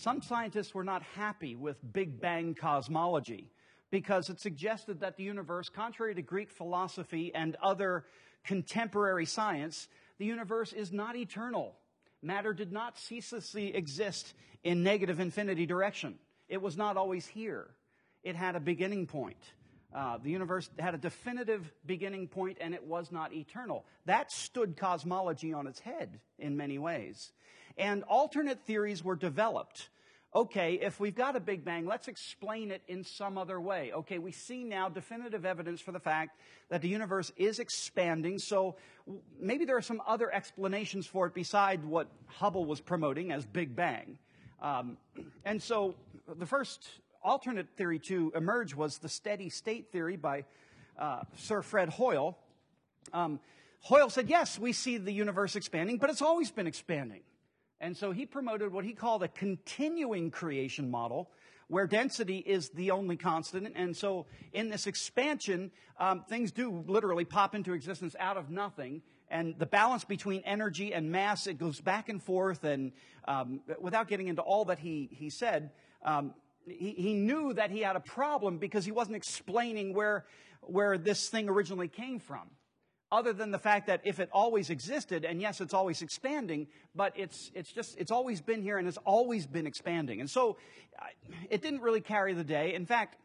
some scientists were not happy with Big Bang cosmology because it suggested that the universe, contrary to Greek philosophy and other contemporary science, the universe is not eternal. Matter did not ceaselessly exist in negative infinity direction. It was not always here. It had a beginning point. Uh, the universe had a definitive beginning point and it was not eternal. That stood cosmology on its head in many ways. And alternate theories were developed. Okay, if we've got a Big Bang, let's explain it in some other way. Okay, we see now definitive evidence for the fact that the universe is expanding, so maybe there are some other explanations for it beside what Hubble was promoting as Big Bang. Um, and so the first alternate theory to emerge was the steady state theory by uh, Sir Fred Hoyle. Um, Hoyle said, yes, we see the universe expanding, but it's always been expanding. And so he promoted what he called a continuing creation model, where density is the only constant. And so in this expansion, um, things do literally pop into existence out of nothing. And the balance between energy and mass, it goes back and forth. And um, without getting into all that he, he said, um, he, he knew that he had a problem because he wasn't explaining where, where this thing originally came from. Other than the fact that if it always existed, and yes, it's always expanding, but it's, it's just, it's always been here and it's always been expanding. And so it didn't really carry the day. In fact,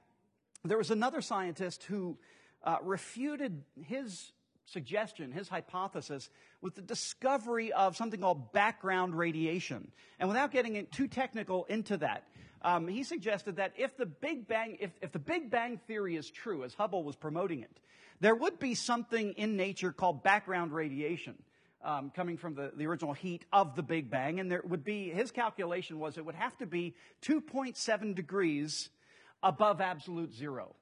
there was another scientist who uh, refuted his suggestion, his hypothesis, with the discovery of something called background radiation. And without getting too technical into that, um, he suggested that if the Big Bang, if, if the Big Bang theory is true, as Hubble was promoting it, there would be something in nature called background radiation. Um, coming from the, the original heat of the Big Bang, and there would be, his calculation was it would have to be 2.7 degrees above absolute zero.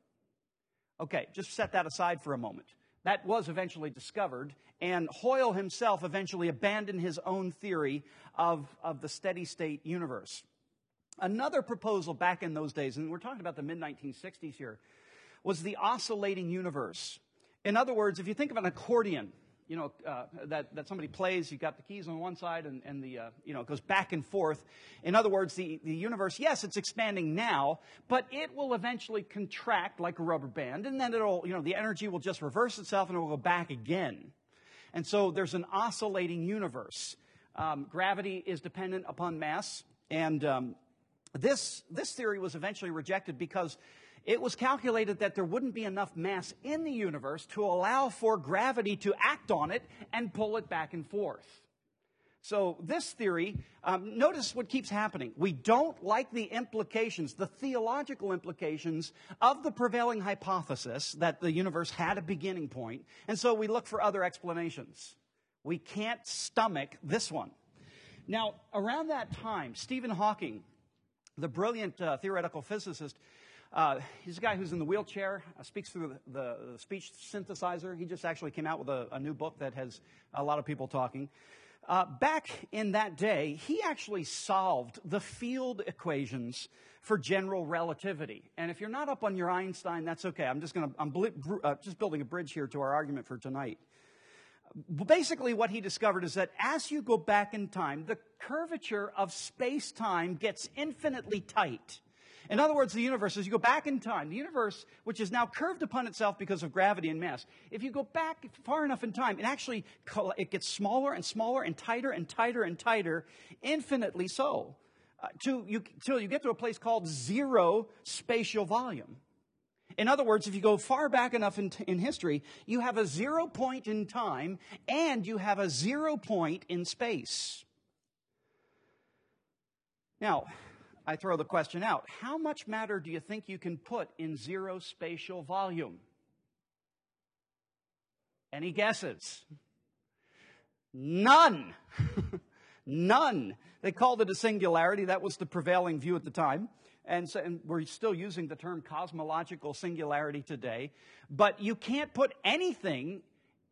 Okay, just set that aside for a moment. That was eventually discovered, and Hoyle himself eventually abandoned his own theory of, of the steady state universe. Another proposal back in those days, and we're talking about the mid 1960s here, was the oscillating universe. In other words, if you think of an accordion, you know, uh, that, that somebody plays, you've got the keys on one side and, and the, uh, you know, it goes back and forth. In other words, the, the universe, yes, it's expanding now, but it will eventually contract like a rubber band, and then it'll, you know, the energy will just reverse itself and it will go back again. And so there's an oscillating universe. Um, gravity is dependent upon mass, and um, this, this theory was eventually rejected because it was calculated that there wouldn't be enough mass in the universe to allow for gravity to act on it and pull it back and forth. So, this theory, um, notice what keeps happening. We don't like the implications, the theological implications of the prevailing hypothesis that the universe had a beginning point, and so we look for other explanations. We can't stomach this one. Now, around that time, Stephen Hawking the brilliant uh, theoretical physicist. Uh, he's a guy who's in the wheelchair, uh, speaks through the, the, speech synthesizer. He just actually came out with a, a, new book that has a lot of people talking. Uh, back in that day, he actually solved the field equations for general relativity. And if you're not up on your Einstein, that's okay. I'm just going to, I'm uh, just building a bridge here to our argument for tonight basically what he discovered is that as you go back in time, the curvature of space time gets infinitely tight. In other words, the universe, as you go back in time, the universe, which is now curved upon itself because of gravity and mass, if you go back far enough in time, it actually it gets smaller and smaller and tighter and tighter and tighter, infinitely so, uh, to you, till you get to a place called zero spatial volume. In other words, if you go far back enough in, in, history, you have a zero point in time and you have a zero point in space. Now, I throw the question out how much matter do you think you can put in zero spatial volume? Any guesses? None. None. They called it a singularity. That was the prevailing view at the time. And, so, and we're still using the term cosmological singularity today. But you can't put anything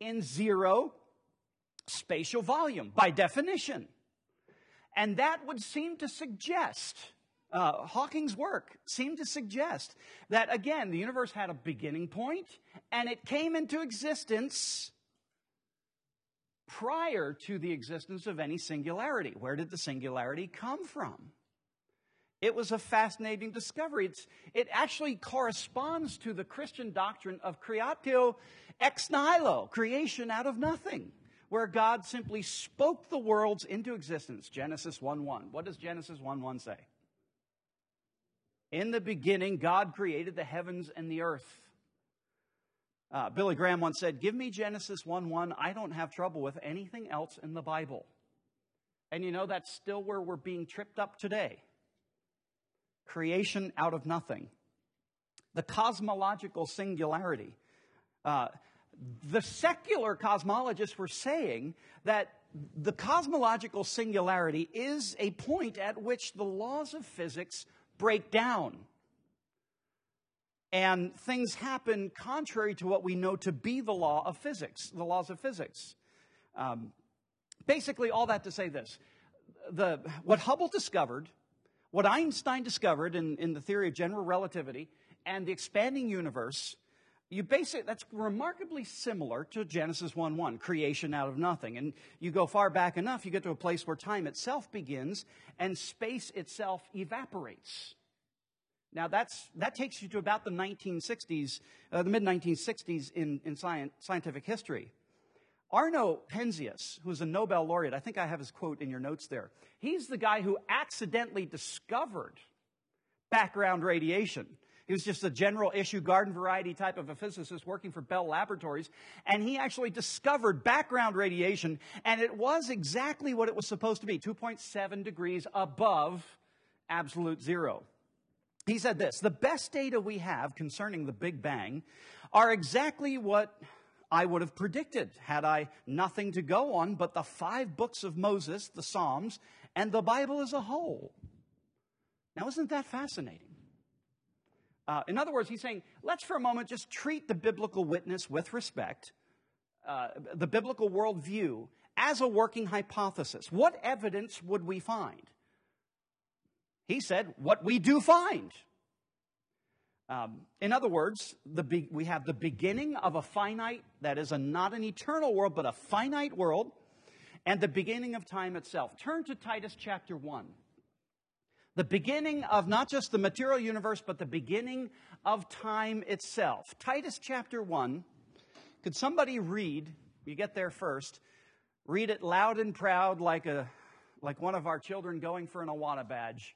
in zero spatial volume by definition. And that would seem to suggest, uh, Hawking's work seemed to suggest that again, the universe had a beginning point and it came into existence prior to the existence of any singularity. Where did the singularity come from? It was a fascinating discovery. It's, it actually corresponds to the Christian doctrine of creatio ex nihilo, creation out of nothing, where God simply spoke the worlds into existence. Genesis 1 1. What does Genesis 1 1 say? In the beginning, God created the heavens and the earth. Uh, Billy Graham once said, Give me Genesis 1 1. I don't have trouble with anything else in the Bible. And you know, that's still where we're being tripped up today creation out of nothing. The cosmological singularity. Uh, the secular cosmologists were saying that the cosmological singularity is a point at which the laws of physics break down. And things happen contrary to what we know to be the law of physics, the laws of physics. Um, basically, all that to say this the, what Hubble discovered what Einstein discovered in, in the theory of general relativity and the expanding universe, you base that's remarkably similar to Genesis 1 1, creation out of nothing. And you go far back enough, you get to a place where time itself begins and space itself evaporates. Now, that's, that takes you to about the 1960s, uh, the mid 1960s in, in science, scientific history. Arno Penzias, who's a Nobel laureate, I think I have his quote in your notes there. He's the guy who accidentally discovered background radiation. He was just a general issue garden variety type of a physicist working for Bell Laboratories, and he actually discovered background radiation, and it was exactly what it was supposed to be 2.7 degrees above absolute zero. He said this The best data we have concerning the Big Bang are exactly what I would have predicted had I nothing to go on but the five books of Moses, the Psalms, and the Bible as a whole. Now, isn't that fascinating? Uh, in other words, he's saying, let's for a moment just treat the biblical witness with respect, uh, the biblical worldview, as a working hypothesis. What evidence would we find? He said, what we do find. Um, in other words, be- we have the beginning of a finite, that is a, not an eternal world, but a finite world, and the beginning of time itself. Turn to Titus chapter 1. The beginning of not just the material universe, but the beginning of time itself. Titus chapter 1. Could somebody read, you get there first, read it loud and proud like, a, like one of our children going for an Awana badge.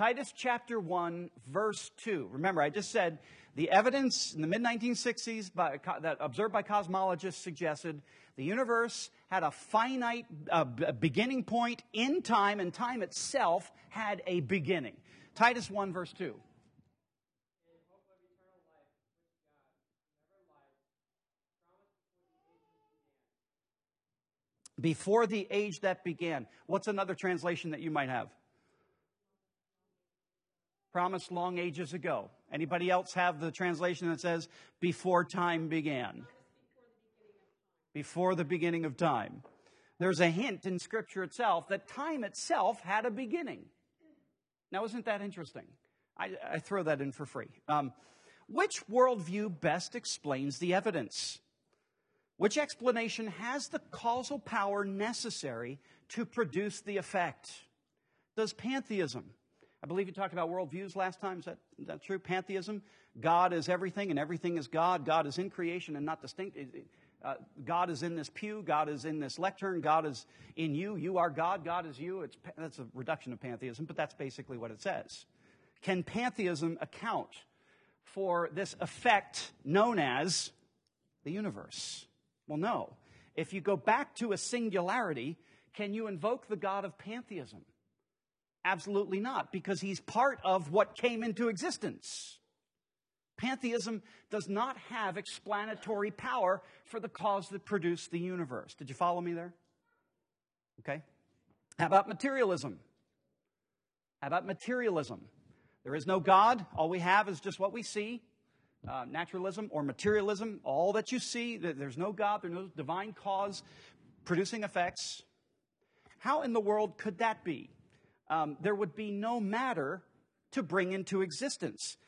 Titus chapter 1, verse 2. Remember, I just said the evidence in the mid 1960s by, that observed by cosmologists suggested the universe had a finite uh, beginning point in time, and time itself had a beginning. Titus 1, verse 2. Before the age that began. What's another translation that you might have? Promised long ages ago. Anybody else have the translation that says before time began? Before the beginning of time. There's a hint in Scripture itself that time itself had a beginning. Now, isn't that interesting? I, I throw that in for free. Um, which worldview best explains the evidence? Which explanation has the causal power necessary to produce the effect? Does pantheism, I believe you talked about worldviews last time. Is that, is that true? Pantheism? God is everything and everything is God. God is in creation and not distinct. Uh, God is in this pew. God is in this lectern. God is in you. You are God. God is you. It's, that's a reduction of pantheism, but that's basically what it says. Can pantheism account for this effect known as the universe? Well, no. If you go back to a singularity, can you invoke the God of pantheism? Absolutely not, because he's part of what came into existence. Pantheism does not have explanatory power for the cause that produced the universe. Did you follow me there? Okay. How about materialism? How about materialism? There is no God. All we have is just what we see. Uh, naturalism or materialism, all that you see, there's no God, there's no divine cause producing effects. How in the world could that be? Um, there would be no matter to bring into existence.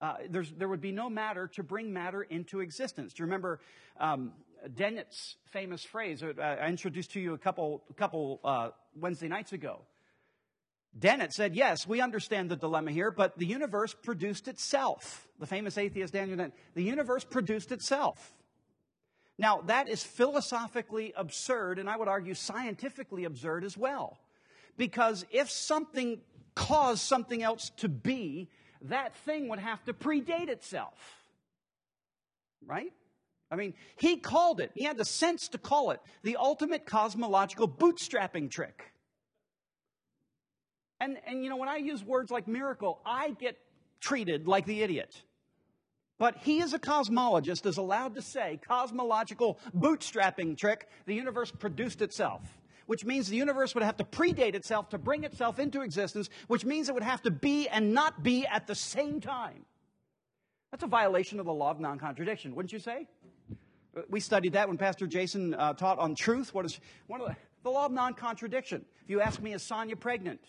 Uh, there would be no matter to bring matter into existence. Do you remember um, Dennett's famous phrase? Uh, I introduced to you a couple, a couple uh, Wednesday nights ago. Dennett said, yes, we understand the dilemma here, but the universe produced itself. The famous atheist Daniel Dennett, the universe produced itself. Now, that is philosophically absurd, and I would argue scientifically absurd as well. Because if something caused something else to be, that thing would have to predate itself. Right? I mean, he called it, he had the sense to call it the ultimate cosmological bootstrapping trick. And, and you know, when I use words like miracle, I get treated like the idiot. But he, as a cosmologist, is allowed to say, cosmological bootstrapping trick, the universe produced itself. Which means the universe would have to predate itself to bring itself into existence, which means it would have to be and not be at the same time. That's a violation of the law of non contradiction, wouldn't you say? We studied that when Pastor Jason uh, taught on truth. What is one of the, the law of non contradiction? If you ask me, is Sonia pregnant?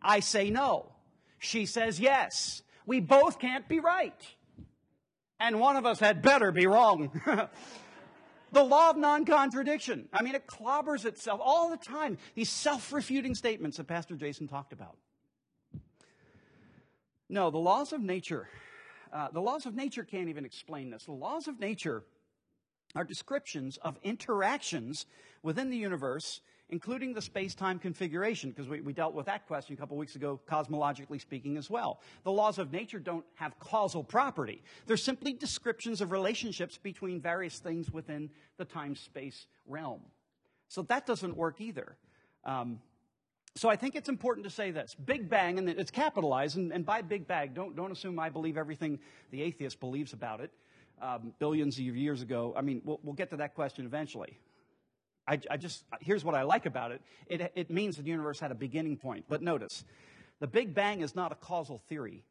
I say no. She says yes. We both can't be right. And one of us had better be wrong. the law of non contradiction. I mean, it clobbers itself all the time. These self refuting statements that Pastor Jason talked about. No, the laws of nature, uh, the laws of nature can't even explain this. The laws of nature are descriptions of interactions within the universe including the space time configuration, because we, we, dealt with that question a couple weeks ago, cosmologically speaking, as well. The laws of nature don't have causal property, they're simply descriptions of relationships between various things within the time space realm. So that doesn't work either. Um, so I think it's important to say this. Big Bang, and it's capitalized, and, and by Big Bang, don't, don't assume I believe everything the atheist believes about it. Um, billions of years ago. I mean, we'll, we'll, get to that question eventually. I, I just, here's what I like about it. it. It means the universe had a beginning point. But notice, the Big Bang is not a causal theory.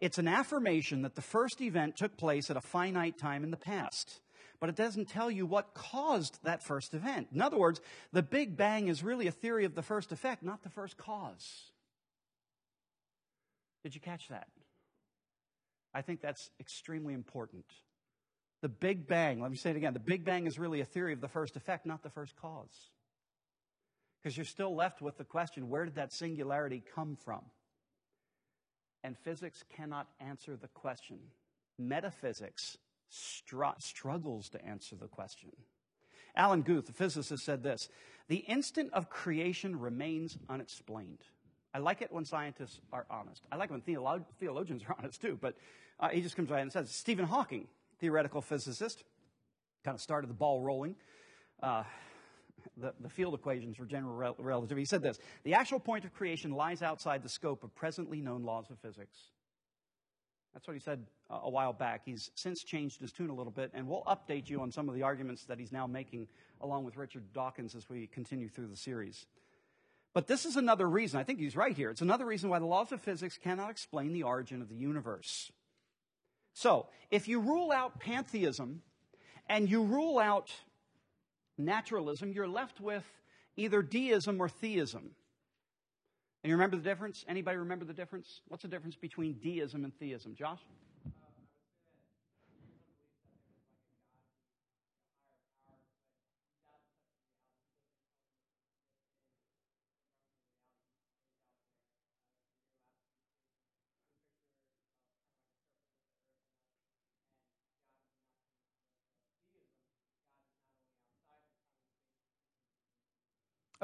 It's an affirmation that the first event took place at a finite time in the past. But it doesn't tell you what caused that first event. In other words, the Big Bang is really a theory of the first effect, not the first cause. Did you catch that? I think that's extremely important. The Big Bang, let me say it again the Big Bang is really a theory of the first effect, not the first cause. Because you're still left with the question where did that singularity come from? And physics cannot answer the question. Metaphysics str- struggles to answer the question. Alan Guth, the physicist, said this The instant of creation remains unexplained. I like it when scientists are honest. I like it when theolo- theologians are honest too, but uh, he just comes right and says, Stephen Hawking, theoretical physicist, kind of started the ball rolling. Uh, the, the, field equations for general rel- relativity. He said this The actual point of creation lies outside the scope of presently known laws of physics. That's what he said a while back. He's since changed his tune a little bit, and we'll update you on some of the arguments that he's now making along with Richard Dawkins as we continue through the series. But this is another reason, I think he's right here. It's another reason why the laws of physics cannot explain the origin of the universe. So, if you rule out pantheism and you rule out naturalism, you're left with either deism or theism. And you remember the difference? Anybody remember the difference? What's the difference between deism and theism? Josh?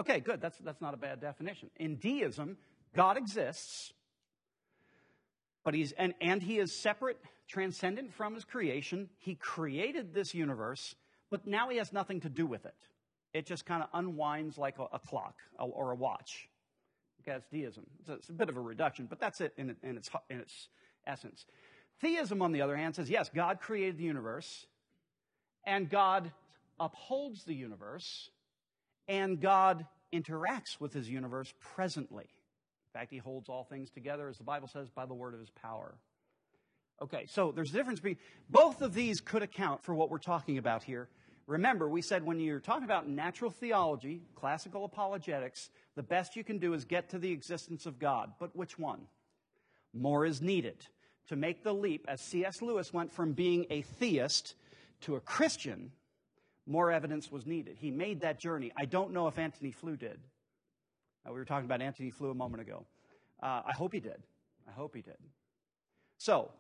Okay, good. That's, that's not a bad definition. In deism, God exists, but he's, and, and he is separate, transcendent from his creation. He created this universe, but now he has nothing to do with it. It just kind of unwinds like a, a clock or a watch. Okay, that's deism. It's a, it's a, bit of a reduction, but that's it in, in, its, in its essence. Theism, on the other hand, says yes, God created the universe, and God upholds the universe, and God interacts with his universe presently. In fact, he holds all things together, as the Bible says, by the word of his power. Okay, so there's a difference between both of these could account for what we're talking about here. Remember, we said when you're talking about natural theology, classical apologetics, the best you can do is get to the existence of God. But which one? More is needed to make the leap, as C.S. Lewis went from being a theist to a Christian more evidence was needed. He made that journey. I don't know if Antony Flew did. Uh, we were talking about Antony Flew a moment ago. Uh, I hope he did. I hope he did. So,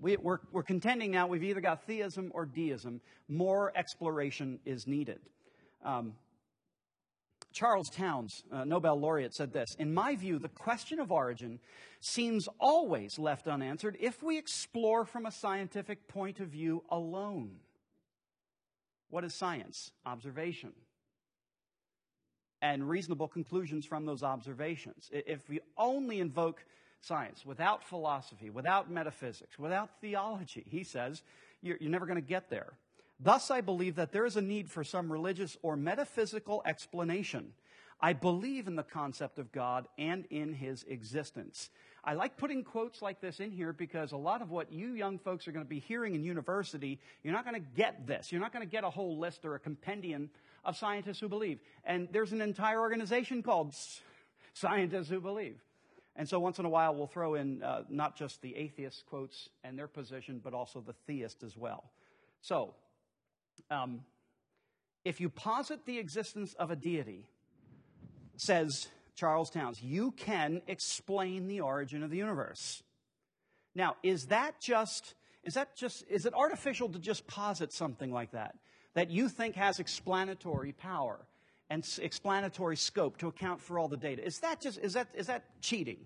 we, are we're, we're contending now we've either got theism or deism. More exploration is needed. Um, Charles Townes, uh, Nobel laureate, said this In my view, the question of origin seems always left unanswered if we explore from a scientific point of view alone. What is science? Observation. And reasonable conclusions from those observations. If we only invoke science without philosophy, without metaphysics, without theology, he says, you're, you're never going to get there. Thus, I believe that there is a need for some religious or metaphysical explanation. I believe in the concept of God and in his existence. I like putting quotes like this in here because a lot of what you young folks are going to be hearing in university, you're not going to get this. You're not going to get a whole list or a compendium of scientists who believe. And there's an entire organization called Scientists Who Believe. And so once in a while, we'll throw in uh, not just the atheist quotes and their position, but also the theist as well. So, um, if you posit the existence of a deity, says Charles Townes, you can explain the origin of the universe. Now, is that just is that just is it artificial to just posit something like that that you think has explanatory power and explanatory scope to account for all the data? Is that just is that is that cheating?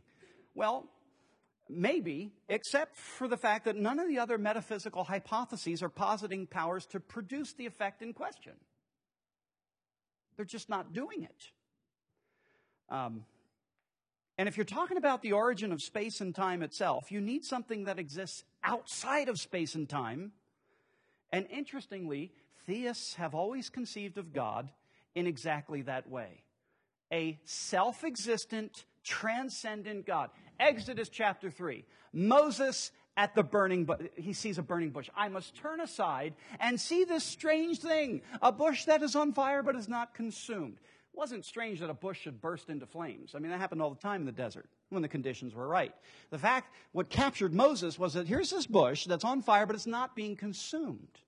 Well, Maybe, except for the fact that none of the other metaphysical hypotheses are positing powers to produce the effect in question. They're just not doing it. Um, and if you're talking about the origin of space and time itself, you need something that exists outside of space and time. And interestingly, theists have always conceived of God in exactly that way a self existent, transcendent God. Exodus chapter 3. Moses at the burning bush. He sees a burning bush. I must turn aside and see this strange thing a bush that is on fire but is not consumed. It wasn't strange that a bush should burst into flames. I mean, that happened all the time in the desert when the conditions were right. The fact, what captured Moses was that here's this bush that's on fire but it's not being consumed.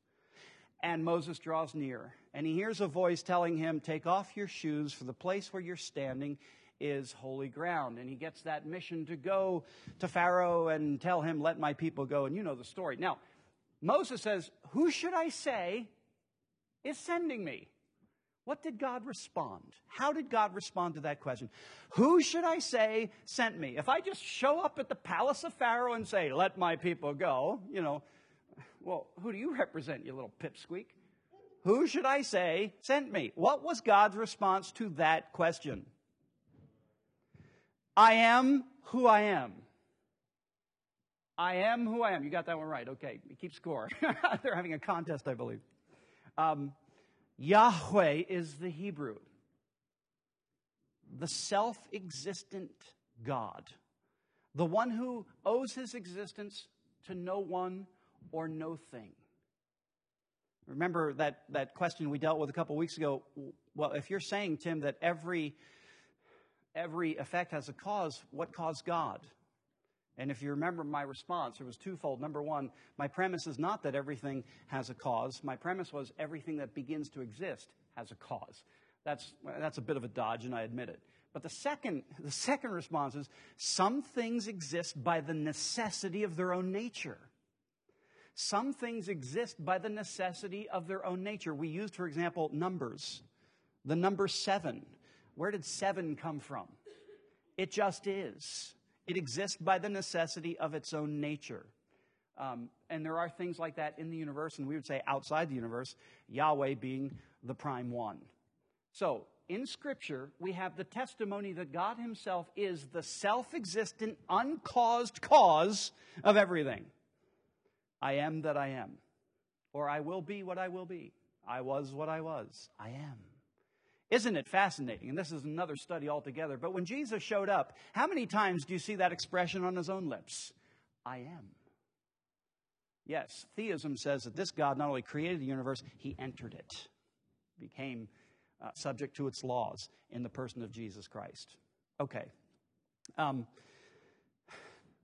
And Moses draws near and he hears a voice telling him, Take off your shoes, for the place where you're standing is holy ground. And he gets that mission to go to Pharaoh and tell him, Let my people go. And you know the story. Now, Moses says, Who should I say is sending me? What did God respond? How did God respond to that question? Who should I say sent me? If I just show up at the palace of Pharaoh and say, Let my people go, you know, well, who do you represent, you little pipsqueak? Who should I say sent me? What was God's response to that question? I am who I am. I am who I am. You got that one right. Okay, keep score. They're having a contest, I believe. Um, Yahweh is the Hebrew, the self existent God, the one who owes his existence to no one or no thing. Remember that, that question we dealt with a couple weeks ago? Well, if you're saying, Tim, that every every effect has a cause. What caused God? And if you remember my response, it was twofold. Number one, my premise is not that everything has a cause. My premise was everything that begins to exist has a cause. That's, that's a bit of a dodge, and I admit it. But the second, the second response is some things exist by the necessity of their own nature. Some things exist by the necessity of their own nature. We used, for example, numbers. The number seven where did seven come from? It just is. It exists by the necessity of its own nature. Um, and there are things like that in the universe, and we would say outside the universe, Yahweh being the prime one. So, in Scripture, we have the testimony that God Himself is the self existent, uncaused cause of everything. I am that I am, or I will be what I will be. I was what I was. I am. Isn't it fascinating? And this is another study altogether. But when Jesus showed up, how many times do you see that expression on his own lips? I am. Yes, theism says that this God not only created the universe, he entered it, became uh, subject to its laws in the person of Jesus Christ. Okay. Um,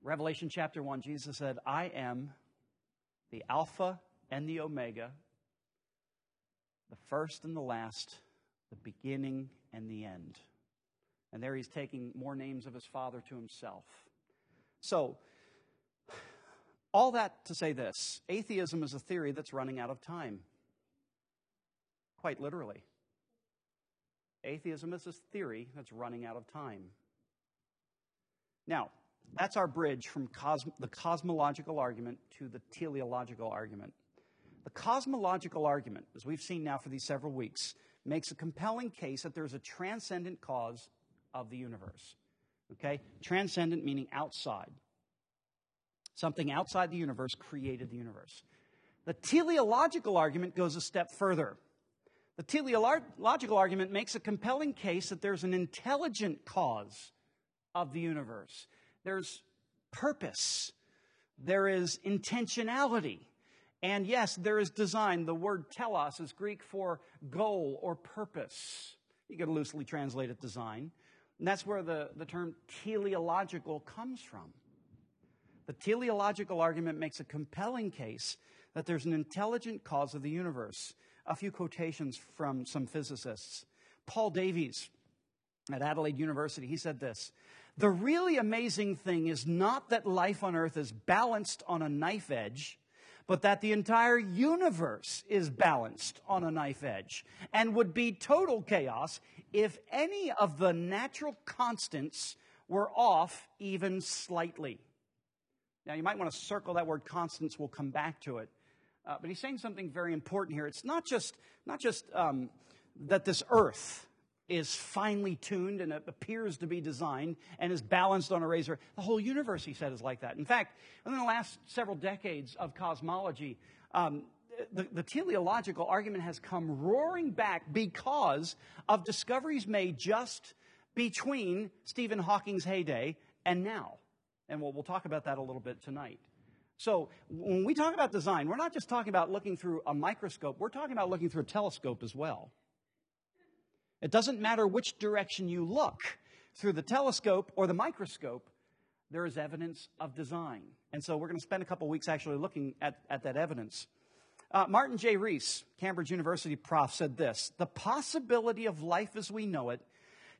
Revelation chapter 1, Jesus said, I am the Alpha and the Omega, the first and the last the beginning and the end. And there he's taking more names of his father to himself. So, all that to say this atheism is a theory that's running out of time. Quite literally. Atheism is a theory that's running out of time. Now, that's our bridge from the cosmological argument to the teleological argument. The cosmological argument, as we've seen now for these several weeks, makes a compelling case that there's a transcendent cause of the universe. Okay? Transcendent meaning outside. Something outside the universe created the universe. The teleological argument goes a step further. The teleological argument makes a compelling case that there's an intelligent cause of the universe. There's purpose. There is intentionality. And yes, there is design. The word telos is Greek for goal or purpose. You could loosely translate it design. And that's where the, the term teleological comes from. The teleological argument makes a compelling case that there's an intelligent cause of the universe. A few quotations from some physicists. Paul Davies at Adelaide University, he said this The really amazing thing is not that life on earth is balanced on a knife edge but that the entire universe is balanced on a knife edge and would be total chaos if any of the natural constants were off even slightly. Now, you might want to circle that word constants, we'll come back to it. Uh, but he's saying something very important here. It's not just, not just um, that this earth is finely tuned and it appears to be designed and is balanced on a razor. The whole universe, he said, is like that. In fact, in the last several decades of cosmology, um, the, the, teleological argument has come roaring back because of discoveries made just between Stephen Hawking's heyday and now. And we'll, we'll talk about that a little bit tonight. So, when we talk about design, we're not just talking about looking through a microscope, we're talking about looking through a telescope as well. It doesn't matter which direction you look, through the telescope or the microscope, there is evidence of design. And so we're going to spend a couple weeks actually looking at, at that evidence. Uh, Martin J. Rees, Cambridge University prof, said this The possibility of life as we know it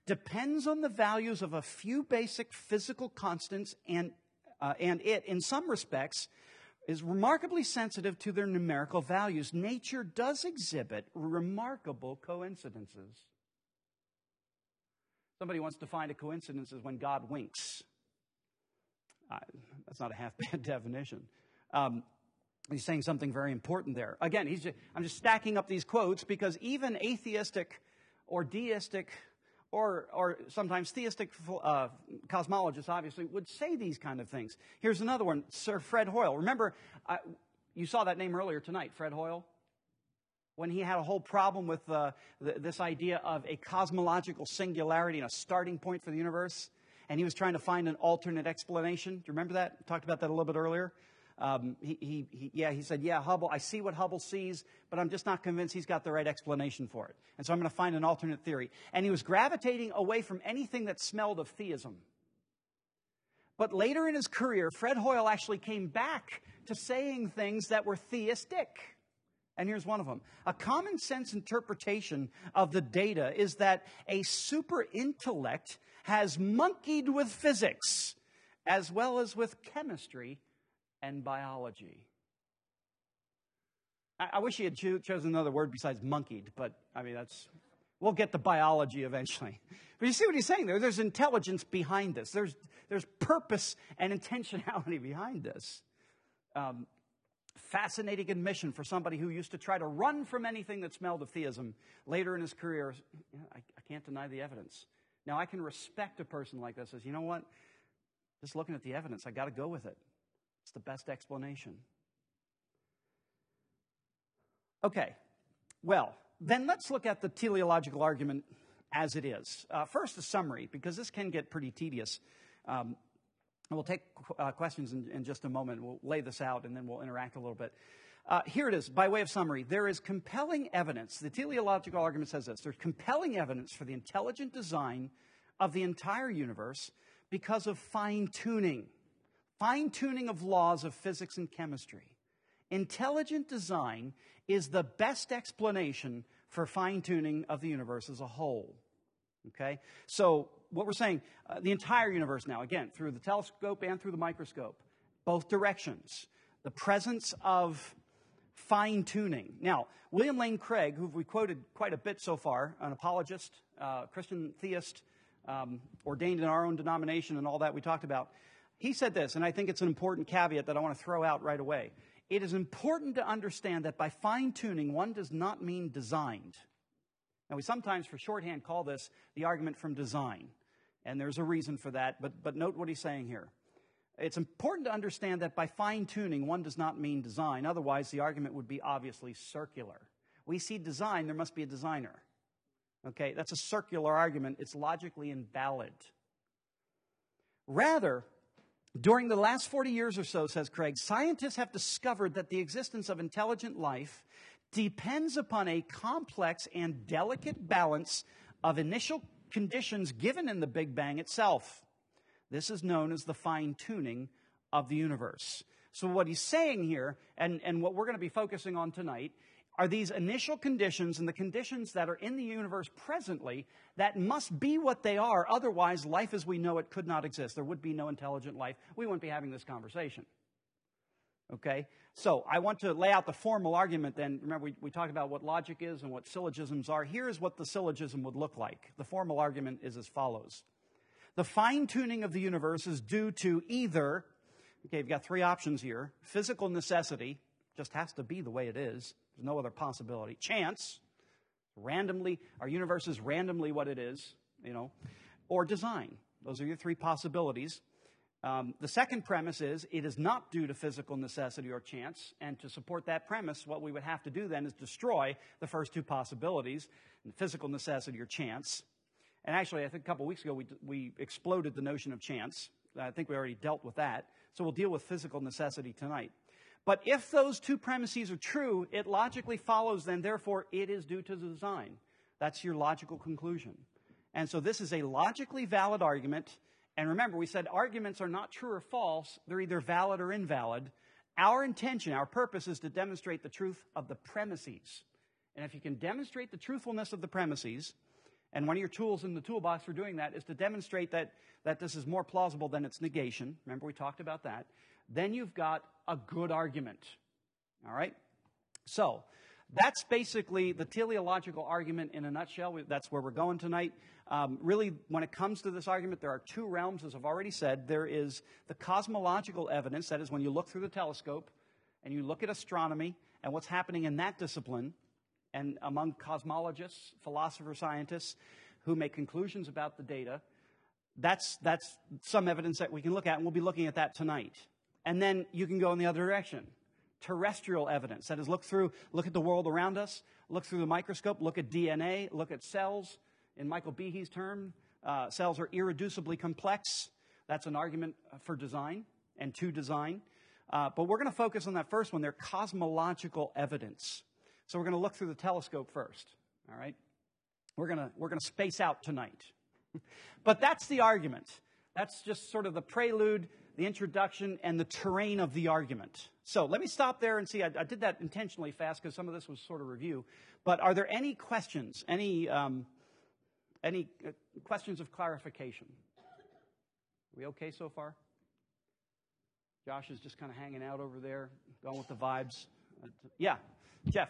depends on the values of a few basic physical constants, and, uh, and it, in some respects, is remarkably sensitive to their numerical values. Nature does exhibit remarkable coincidences. Somebody wants to find a coincidence is when God winks. That's not a half bad definition. Um, he's saying something very important there. Again, he's just, I'm just stacking up these quotes because even atheistic or deistic or, or sometimes theistic uh, cosmologists, obviously, would say these kind of things. Here's another one Sir Fred Hoyle. Remember, you saw that name earlier tonight, Fred Hoyle? When he had a whole problem with uh, th- this idea of a cosmological singularity and a starting point for the universe. And he was trying to find an alternate explanation. Do you remember that? We talked about that a little bit earlier. Um, he, he, he, yeah, he said, yeah, Hubble, I see what Hubble sees, but I'm just not convinced he's got the right explanation for it. And so I'm going to find an alternate theory. And he was gravitating away from anything that smelled of theism. But later in his career, Fred Hoyle actually came back to saying things that were theistic. And here's one of them. A common sense interpretation of the data is that a super intellect has monkeyed with physics as well as with chemistry and biology. I, I wish he had cho- chosen another word besides monkeyed, but I mean, that's, we'll get to biology eventually. But you see what he's saying there? There's intelligence behind this, there's, there's purpose and intentionality behind this. Um, fascinating admission for somebody who used to try to run from anything that smelled of theism. Later in his career, I, I can't deny the evidence. Now, I can respect a person like this as, you know what? Just looking at the evidence, I got to go with it. It's the best explanation. Okay, well, then let's look at the teleological argument as it is. Uh, first, a summary, because this can get pretty tedious. Um, We'll take uh, questions in, in, just a moment. We'll lay this out and then we'll interact a little bit. Uh, here it is, by way of summary. There is compelling evidence. The teleological argument says this there's compelling evidence for the intelligent design of the entire universe because of fine tuning, fine tuning of laws of physics and chemistry. Intelligent design is the best explanation for fine tuning of the universe as a whole. Okay? So, what we're saying, uh, the entire universe now, again, through the telescope and through the microscope, both directions, the presence of fine tuning. Now, William Lane Craig, who we quoted quite a bit so far, an apologist, uh, Christian theist, um, ordained in our own denomination, and all that we talked about, he said this, and I think it's an important caveat that I want to throw out right away. It is important to understand that by fine tuning, one does not mean designed. Now, we sometimes, for shorthand, call this the argument from design. And there's a reason for that, but, but note what he's saying here. It's important to understand that by fine tuning, one does not mean design. Otherwise, the argument would be obviously circular. We see design, there must be a designer. Okay, that's a circular argument. It's logically invalid. Rather, during the last 40 years or so, says Craig, scientists have discovered that the existence of intelligent life depends upon a complex and delicate balance of initial conditions given in the Big Bang itself. This is known as the fine tuning of the universe. So, what he's saying here, and, and what we're going to be focusing on tonight, are these initial conditions and the conditions that are in the universe presently that must be what they are. Otherwise, life as we know it could not exist. There would be no intelligent life. We wouldn't be having this conversation. Okay? So I want to lay out the formal argument then. Remember, we, we talked about what logic is and what syllogisms are. Here's what the syllogism would look like. The formal argument is as follows The fine tuning of the universe is due to either, okay, you've got three options here physical necessity, just has to be the way it is, there's no other possibility. Chance, randomly, our universe is randomly what it is, you know, or design. Those are your three possibilities. Um, the second premise is it is not due to physical necessity or chance. And to support that premise, what we would have to do then is destroy the first two possibilities physical necessity or chance. And actually, I think a couple weeks ago we, we exploded the notion of chance. I think we already dealt with that. So we'll deal with physical necessity tonight. But if those two premises are true, it logically follows then, therefore, it is due to the design. That's your logical conclusion. And so this is a logically valid argument and remember, we said arguments are not true or false, they're either valid or invalid. Our intention, our purpose is to demonstrate the truth of the premises. And if you can demonstrate the truthfulness of the premises, and one of your tools in the toolbox for doing that is to demonstrate that, that this is more plausible than its negation. Remember, we talked about that. Then you've got a good argument. All right? So, that's basically the teleological argument in a nutshell. That's where we're going tonight. Um, really, when it comes to this argument, there are two realms, as I've already said. There is the cosmological evidence, that is, when you look through the telescope and you look at astronomy and what's happening in that discipline, and among cosmologists, philosophers, scientists who make conclusions about the data. That's, that's some evidence that we can look at, and we'll be looking at that tonight. And then you can go in the other direction terrestrial evidence. That is, look through, look at the world around us, look through the microscope, look at DNA, look at cells. In Michael Behe's term, uh, cells are irreducibly complex. That's an argument for design and to design. Uh, but we're going to focus on that first one. They're cosmological evidence. So we're going to look through the telescope first. All right? We're going to, we're going to space out tonight. but that's the argument. That's just sort of the prelude the introduction, and the terrain of the argument. So let me stop there and see. I, I did that intentionally fast because some of this was sort of review. But are there any questions? Any um, any uh, questions of clarification? Are we okay so far? Josh is just kind of hanging out over there, going with the vibes. Uh, yeah, Jeff.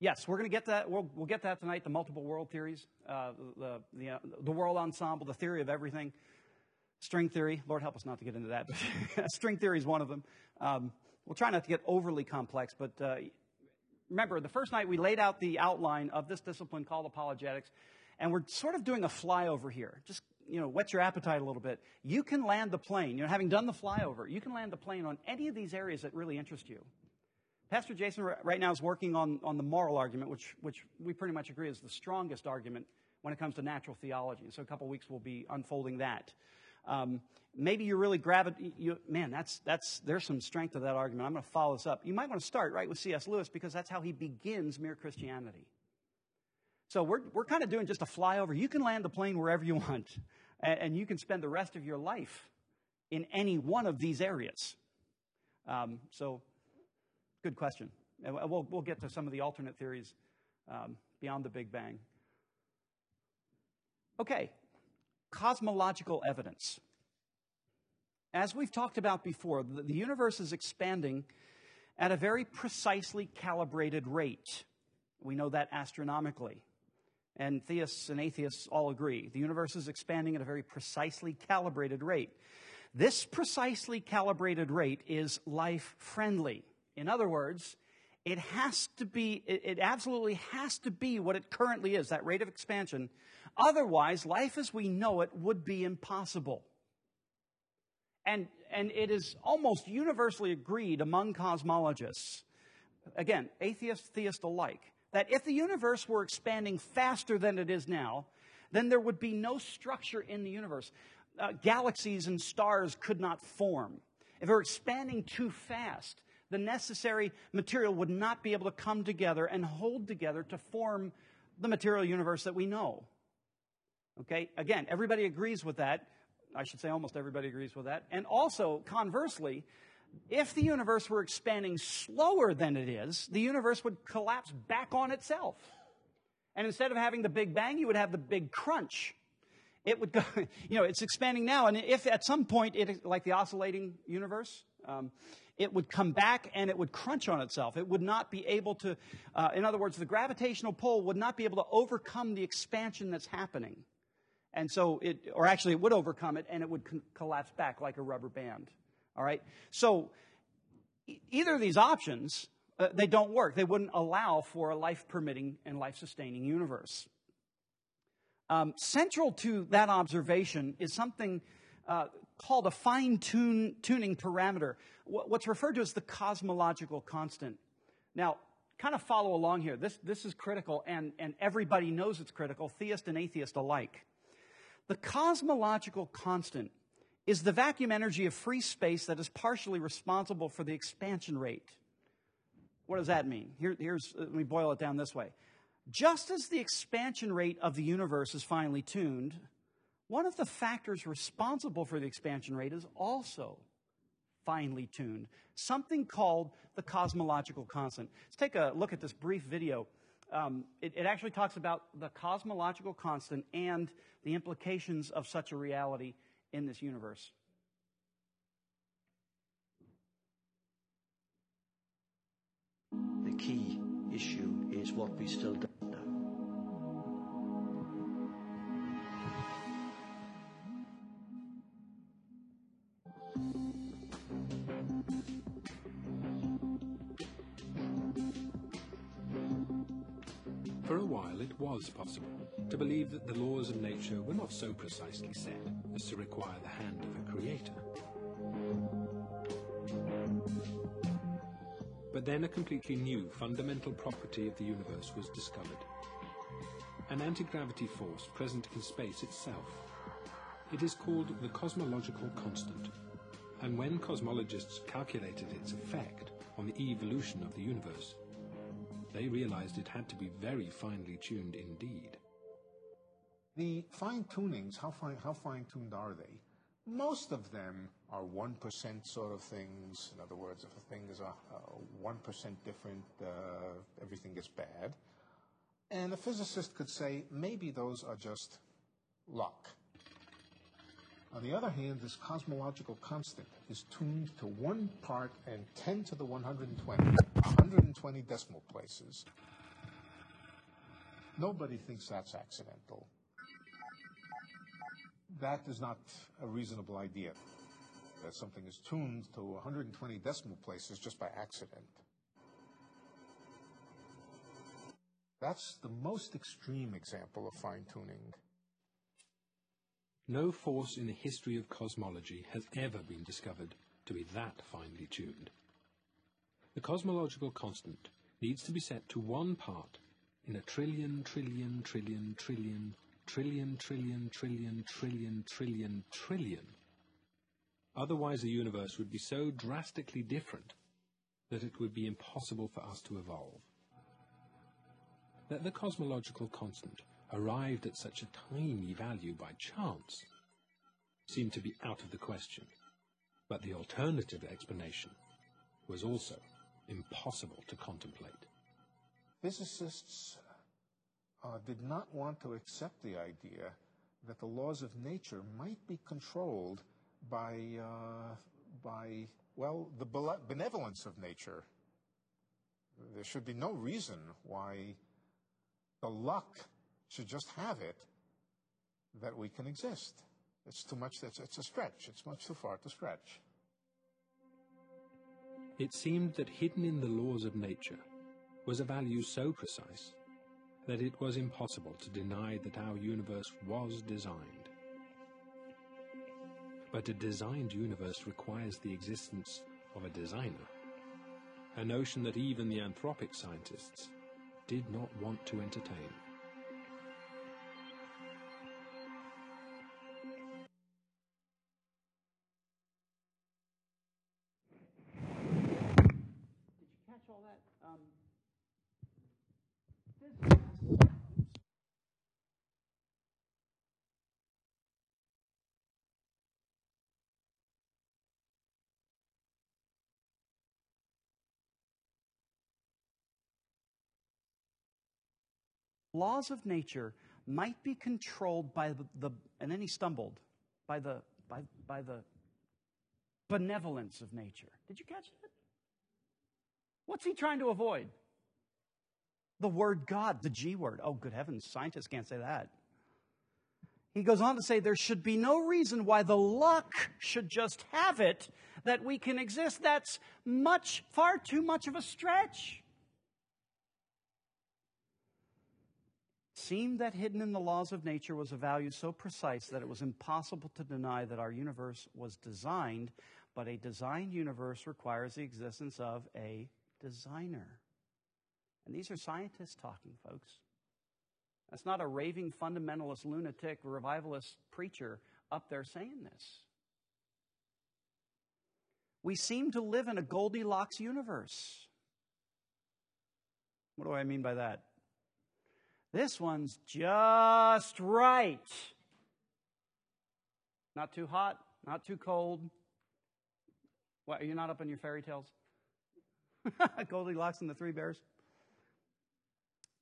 Yes, we're going to get that. We'll, we'll, get that tonight. The multiple world theories, uh, the the, uh, the world ensemble, the theory of everything, string theory. Lord help us not to get into that, but string theory is one of them. Um, we'll try not to get overly complex, but uh, remember, the first night we laid out the outline of this discipline called apologetics, and we're sort of doing a flyover here. Just you know, whet your appetite a little bit. You can land the plane. You know, having done the flyover, you can land the plane on any of these areas that really interest you. Pastor Jason right now is working on, on the moral argument, which, which we pretty much agree is the strongest argument when it comes to natural theology. And so a couple weeks we'll be unfolding that. Um, maybe you're really grabbing, you, man, that's, that's, there's some strength to that argument. I'm going to follow this up. You might want to start right with C.S. Lewis because that's how he begins mere Christianity. So we're, we're kind of doing just a flyover. You can land the plane wherever you want, and, and you can spend the rest of your life in any one of these areas. Um, so, good question. And we'll, we'll get to some of the alternate theories um, beyond the Big Bang. Okay, cosmological evidence. As we've talked about before, the, the universe is expanding at a very precisely calibrated rate. We know that astronomically. And theists and atheists all agree. The universe is expanding at a very precisely calibrated rate. This precisely calibrated rate is life friendly. In other words, it has to be, it absolutely has to be what it currently is, that rate of expansion. Otherwise, life as we know it would be impossible. And, and it is almost universally agreed among cosmologists, again, atheist, theist alike, that if the universe were expanding faster than it is now, then there would be no structure in the universe. Uh, galaxies and stars could not form. If it were expanding too fast, the necessary material would not be able to come together and hold together to form the material universe that we know. Okay, again, everybody agrees with that. I should say almost everybody agrees with that. And also, conversely, if the universe were expanding slower than it is, the universe would collapse back on itself. And instead of having the Big Bang, you would have the Big Crunch. It would go, you know, it's expanding now. And if at some point, it, like the oscillating universe, um, it would come back and it would crunch on itself. It would not be able to, uh, in other words, the gravitational pull would not be able to overcome the expansion that's happening. And so it, or actually it would overcome it and it would collapse back like a rubber band. All right? So either of these options, uh, they don't work. They wouldn't allow for a life permitting and life sustaining universe. Um, central to that observation is something uh, called a fine tune, tuning parameter, what's referred to as the cosmological constant. Now, kind of follow along here. This, this is critical, and, and everybody knows it's critical, theist and atheist alike. The cosmological constant is the vacuum energy of free space that is partially responsible for the expansion rate. What does that mean? Here, here's, let me boil it down this way. Just as the expansion rate of the universe is finely tuned, one of the factors responsible for the expansion rate is also finely tuned, something called the cosmological constant. Let's take a look at this brief video. Um, it, it actually talks about the cosmological constant and the implications of such a reality in this universe. The key issue is what we still don't was possible to believe that the laws of nature were not so precisely set as to require the hand of a creator. But then a completely new fundamental property of the universe was discovered. An anti-gravity force present in space itself. It is called the cosmological constant. And when cosmologists calculated its effect on the evolution of the universe, they realized it had to be very finely tuned indeed. The fine tunings, how fine, how fine tuned are they? Most of them are 1% sort of things. In other words, if a thing is a, a 1% different, uh, everything gets bad. And a physicist could say maybe those are just luck. On the other hand, this cosmological constant is tuned to one part and 10 to the 120, 120 decimal places. Nobody thinks that's accidental that is not a reasonable idea, that something is tuned to 120 decimal places just by accident. That's the most extreme example of fine-tuning. No force in the history of cosmology has ever been discovered to be that finely tuned. The cosmological constant needs to be set to one part in a trillion, trillion, trillion, trillion, trillion, trillion, trillion, trillion, trillion, trillion. Otherwise, the universe would be so drastically different that it would be impossible for us to evolve. That the cosmological constant arrived at such a tiny value by chance seemed to be out of the question. But the alternative explanation was also impossible to contemplate. Physicists uh, did not want to accept the idea that the laws of nature might be controlled by, uh, by well, the benevolence of nature. There should be no reason why the luck should just have it that we can exist. It's too much, it's, it's a stretch. It's much too far to stretch. It seemed that hidden in the laws of nature was a value so precise that it was impossible to deny that our universe was designed. But a designed universe requires the existence of a designer, a notion that even the anthropic scientists did not want to entertain. Laws of nature might be controlled by the, the and then he stumbled, by the, by, by the benevolence of nature. Did you catch that? What's he trying to avoid? The word God, the G word. Oh, good heavens, scientists can't say that. He goes on to say there should be no reason why the luck should just have it that we can exist. That's much, far too much of a stretch. Seemed that hidden in the laws of nature was a value so precise that it was impossible to deny that our universe was designed, but a designed universe requires the existence of a designer. And these are scientists talking, folks. That's not a raving fundamentalist, lunatic, revivalist preacher up there saying this. We seem to live in a Goldilocks universe. What do I mean by that? This one's just right. Not too hot, not too cold. What, are you not up on your fairy tales? Goldilocks and the Three Bears?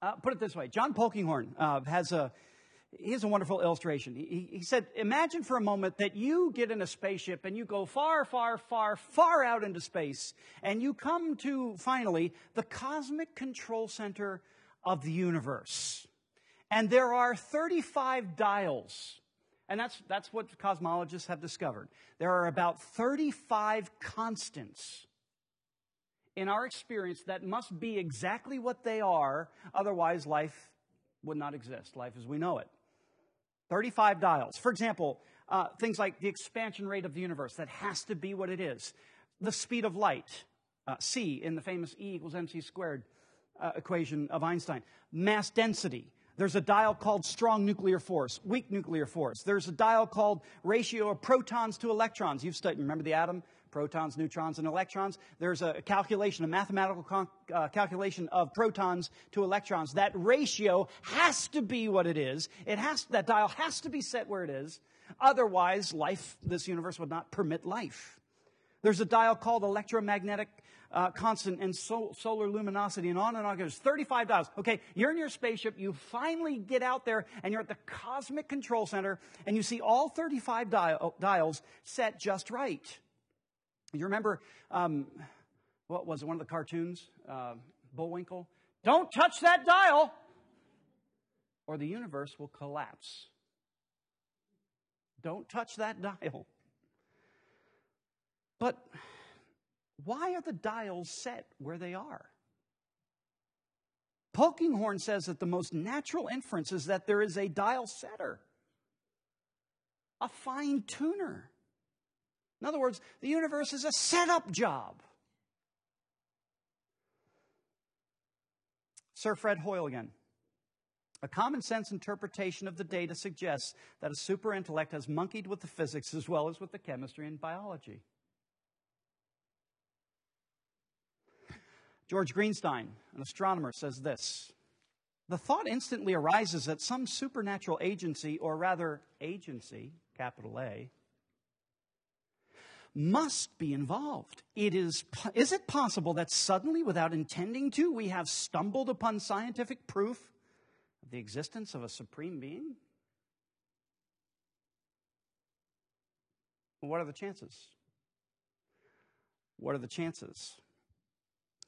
Uh, put it this way John Polkinghorne uh, has a. He has a wonderful illustration. He, he said, Imagine for a moment that you get in a spaceship and you go far, far, far, far out into space, and you come to finally the cosmic control center of the universe. And there are 35 dials. And that's, that's what cosmologists have discovered. There are about 35 constants in our experience that must be exactly what they are, otherwise, life would not exist, life as we know it. 35 dials. For example, uh, things like the expansion rate of the universe, that has to be what it is. The speed of light, uh, c in the famous E equals mc squared uh, equation of Einstein. Mass density. There's a dial called strong nuclear force, weak nuclear force. There's a dial called ratio of protons to electrons. You've studied, remember the atom? Protons, neutrons, and electrons. There's a calculation, a mathematical con- uh, calculation of protons to electrons. That ratio has to be what it is. It has, that dial has to be set where it is. Otherwise, life, this universe would not permit life. There's a dial called electromagnetic uh, constant and so, solar luminosity and on and on goes. 35 dials. Okay, you're in your spaceship. You finally get out there and you're at the cosmic control center and you see all 35 dial, dials set just right. You remember, um, what was it, one of the cartoons? Uh, Bullwinkle? Don't touch that dial or the universe will collapse. Don't touch that dial. But why are the dials set where they are? Polkinghorne says that the most natural inference is that there is a dial setter, a fine tuner. In other words, the universe is a setup job. Sir Fred Hoyle again. A common sense interpretation of the data suggests that a super intellect has monkeyed with the physics as well as with the chemistry and biology. George Greenstein, an astronomer, says this The thought instantly arises that some supernatural agency, or rather, agency, capital A, must be involved. It is, is it possible that suddenly, without intending to, we have stumbled upon scientific proof of the existence of a supreme being? What are the chances? What are the chances?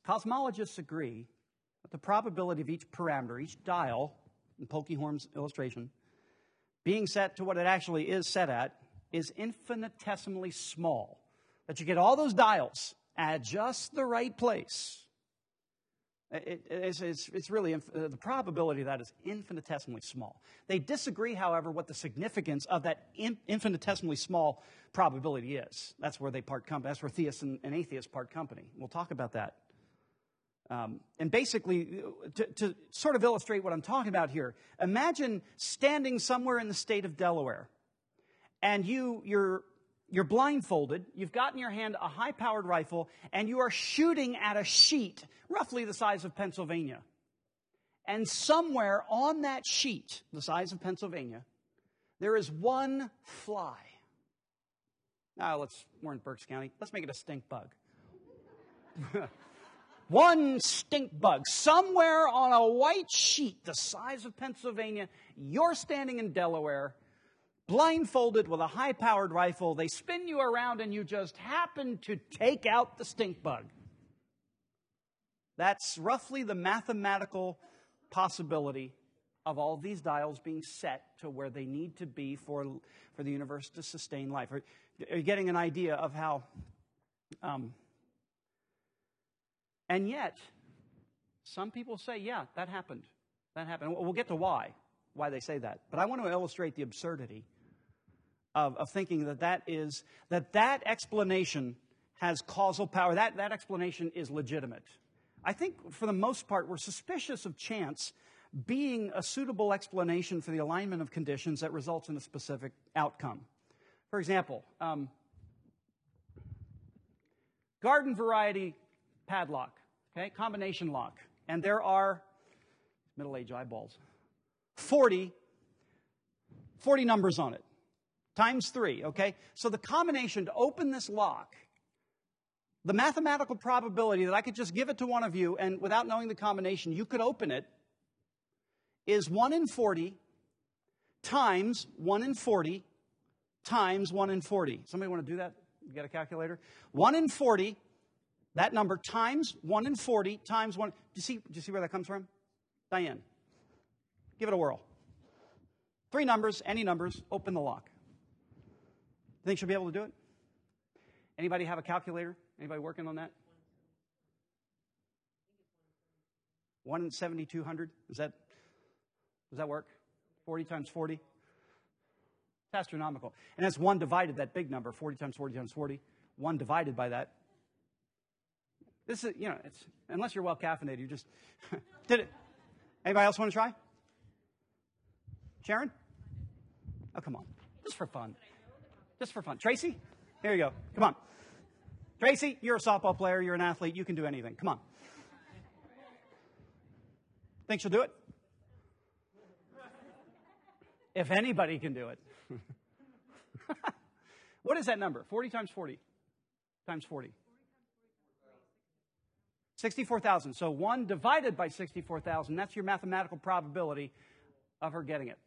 Cosmologists agree that the probability of each parameter, each dial, in Polkinghorne's illustration, being set to what it actually is set at is infinitesimally small. That you get all those dials at just the right place. It, it's, it's, it's, really, uh, the probability of that is infinitesimally small. They disagree, however, what the significance of that in, infinitesimally small probability is. That's where they part company. That's where theists and, and atheists part company. We'll talk about that. Um, and basically, to, to sort of illustrate what I'm talking about here, imagine standing somewhere in the state of Delaware and you, you're, you're blindfolded, you've got in your hand a high powered rifle, and you are shooting at a sheet roughly the size of Pennsylvania. And somewhere on that sheet, the size of Pennsylvania, there is one fly. Now, let's, we're in Berks County, let's make it a stink bug. one stink bug. Somewhere on a white sheet the size of Pennsylvania, you're standing in Delaware blindfolded with a high powered rifle. They spin you around and you just happen to take out the stink bug. That's roughly the mathematical possibility of all these dials being set to where they need to be for, for the universe to sustain life. Are, are you getting an idea of how? Um, and yet, some people say, yeah, that happened. That happened. We'll get to why, why they say that. But I want to illustrate the absurdity of, of thinking that that is, that that explanation has causal power. That, that explanation is legitimate. I think for the most part, we're suspicious of chance being a suitable explanation for the alignment of conditions that results in a specific outcome. For example, um, garden variety padlock, okay, combination lock, and there are middle age eyeballs, 40, 40 numbers on it times three, okay? So the combination to open this lock, the mathematical probability that I could just give it to one of you and without knowing the combination, you could open it, is 1 in 40 times 1 in 40 times 1 in 40. Somebody want to do that? You got a calculator? 1 in 40, that number times 1 in 40 times 1. Do you see, do you see where that comes from? Diane, give it a whirl. Three numbers, any numbers, open the lock. Think she'll be able to do it? Anybody have a calculator? Anybody working on that? One in seventy-two hundred. Is that? Does that work? Forty times forty. It's astronomical, and that's one divided. That big number, forty times forty times forty. One divided by that. This is, you know, it's unless you're well caffeinated, you just did it. Anybody else want to try? Sharon? Oh, come on, just for fun just for fun. Tracy, here you go. Come on. Tracy, you're a softball player, you're an athlete, you can do anything. Come on. Think she'll do it? If anybody can do it. what is that number? 40 times 40 times 40. 64,000. So 1 divided by 64,000, that's your mathematical probability of her getting it.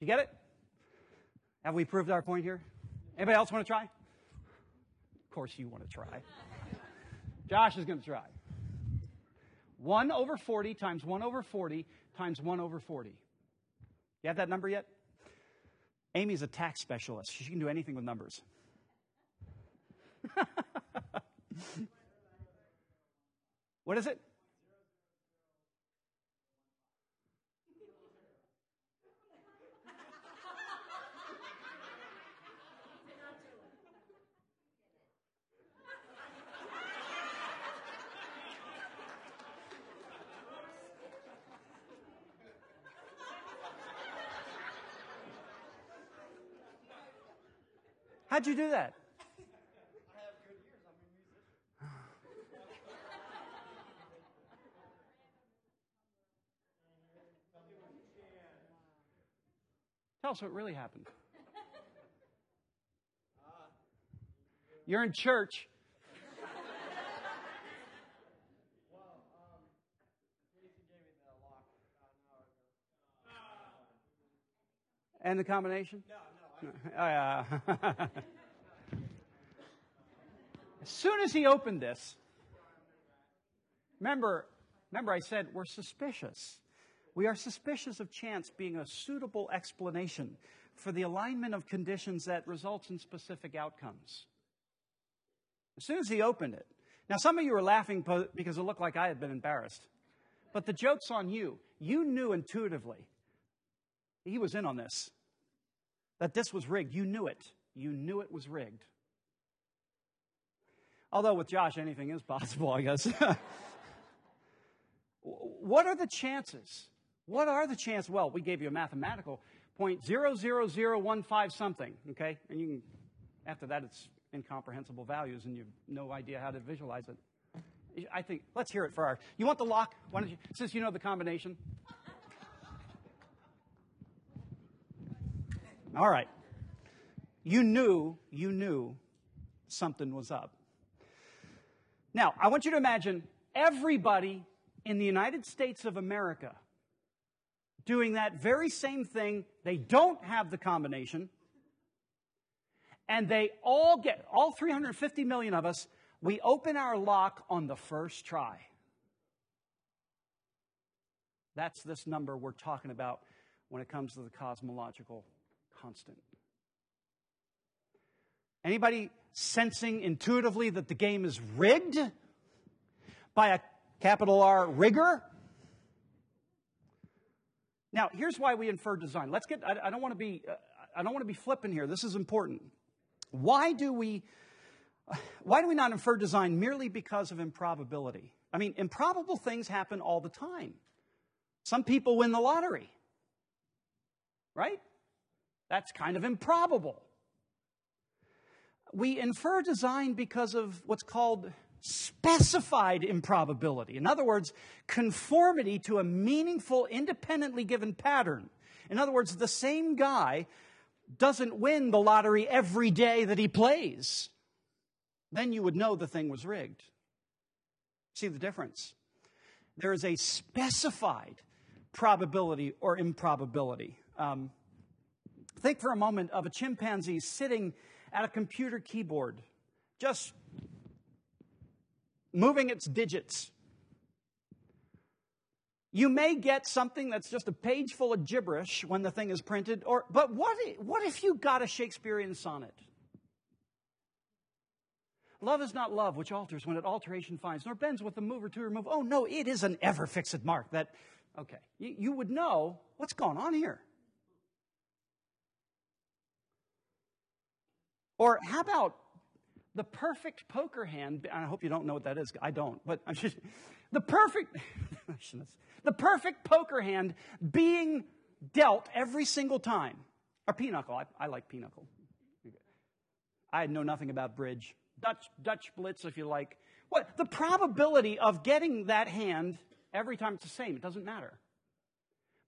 You get it? Have we proved our point here? Anybody else want to try? Of course you want to try. Josh is going to try. 1 over 40 times 1 over 40 times 1 over 40. You have that number yet? Amy's a tax specialist. She can do anything with numbers. what is it? How'd you do that? Tell us what really happened. You're in church. And the combination? No, no. Oh, yeah. as soon as he opened this, remember, remember I said we're suspicious. We are suspicious of chance being a suitable explanation for the alignment of conditions that results in specific outcomes. As soon as he opened it. Now, some of you were laughing because it looked like I had been embarrassed. But the joke's on you. You knew intuitively he was in on this. That this was rigged. You knew it. You knew it was rigged. Although with Josh, anything is possible, I guess. what are the chances? What are the chances? Well, we gave you a mathematical point zero zero zero one five something. Okay, and you can after that it's incomprehensible values, and you have no idea how to visualize it. I think let's hear it for our. You want the lock? Why don't you? Since you know the combination. All right. You knew, you knew something was up. Now, I want you to imagine everybody in the United States of America doing that very same thing. They don't have the combination. And they all get, all 350 million of us, we open our lock on the first try. That's this number we're talking about when it comes to the cosmological constant. Anybody sensing intuitively that the game is rigged by a capital R rigger? Now, here's why we infer design. Let's get, I, I don't want to be, uh, I don't want to be flippant here. This is important. Why do we, why do we not infer design merely because of improbability? I mean, improbable things happen all the time. Some people win the lottery, right? That's kind of improbable. We infer design because of what's called specified improbability. In other words, conformity to a meaningful, independently given pattern. In other words, the same guy doesn't win the lottery every day that he plays. Then you would know the thing was rigged. See the difference? There is a specified probability or improbability. Um, Think for a moment of a chimpanzee sitting at a computer keyboard, just moving its digits. You may get something that's just a page full of gibberish when the thing is printed, or, but what what if you got a Shakespearean sonnet? Love is not love, which alters when it alteration finds, nor bends with the mover to remove. Oh, no, it is an ever fixed mark. That, okay, you, you would know what's going on here. Or how about the perfect poker hand? I hope you don't know what that is. I don't, but I'm just, the perfect, the perfect poker hand being dealt every single time. Or pinochle. I, I like pinochle. I know nothing about bridge. Dutch, Dutch blitz, if you like. What the probability of getting that hand every time it's the same? It doesn't matter.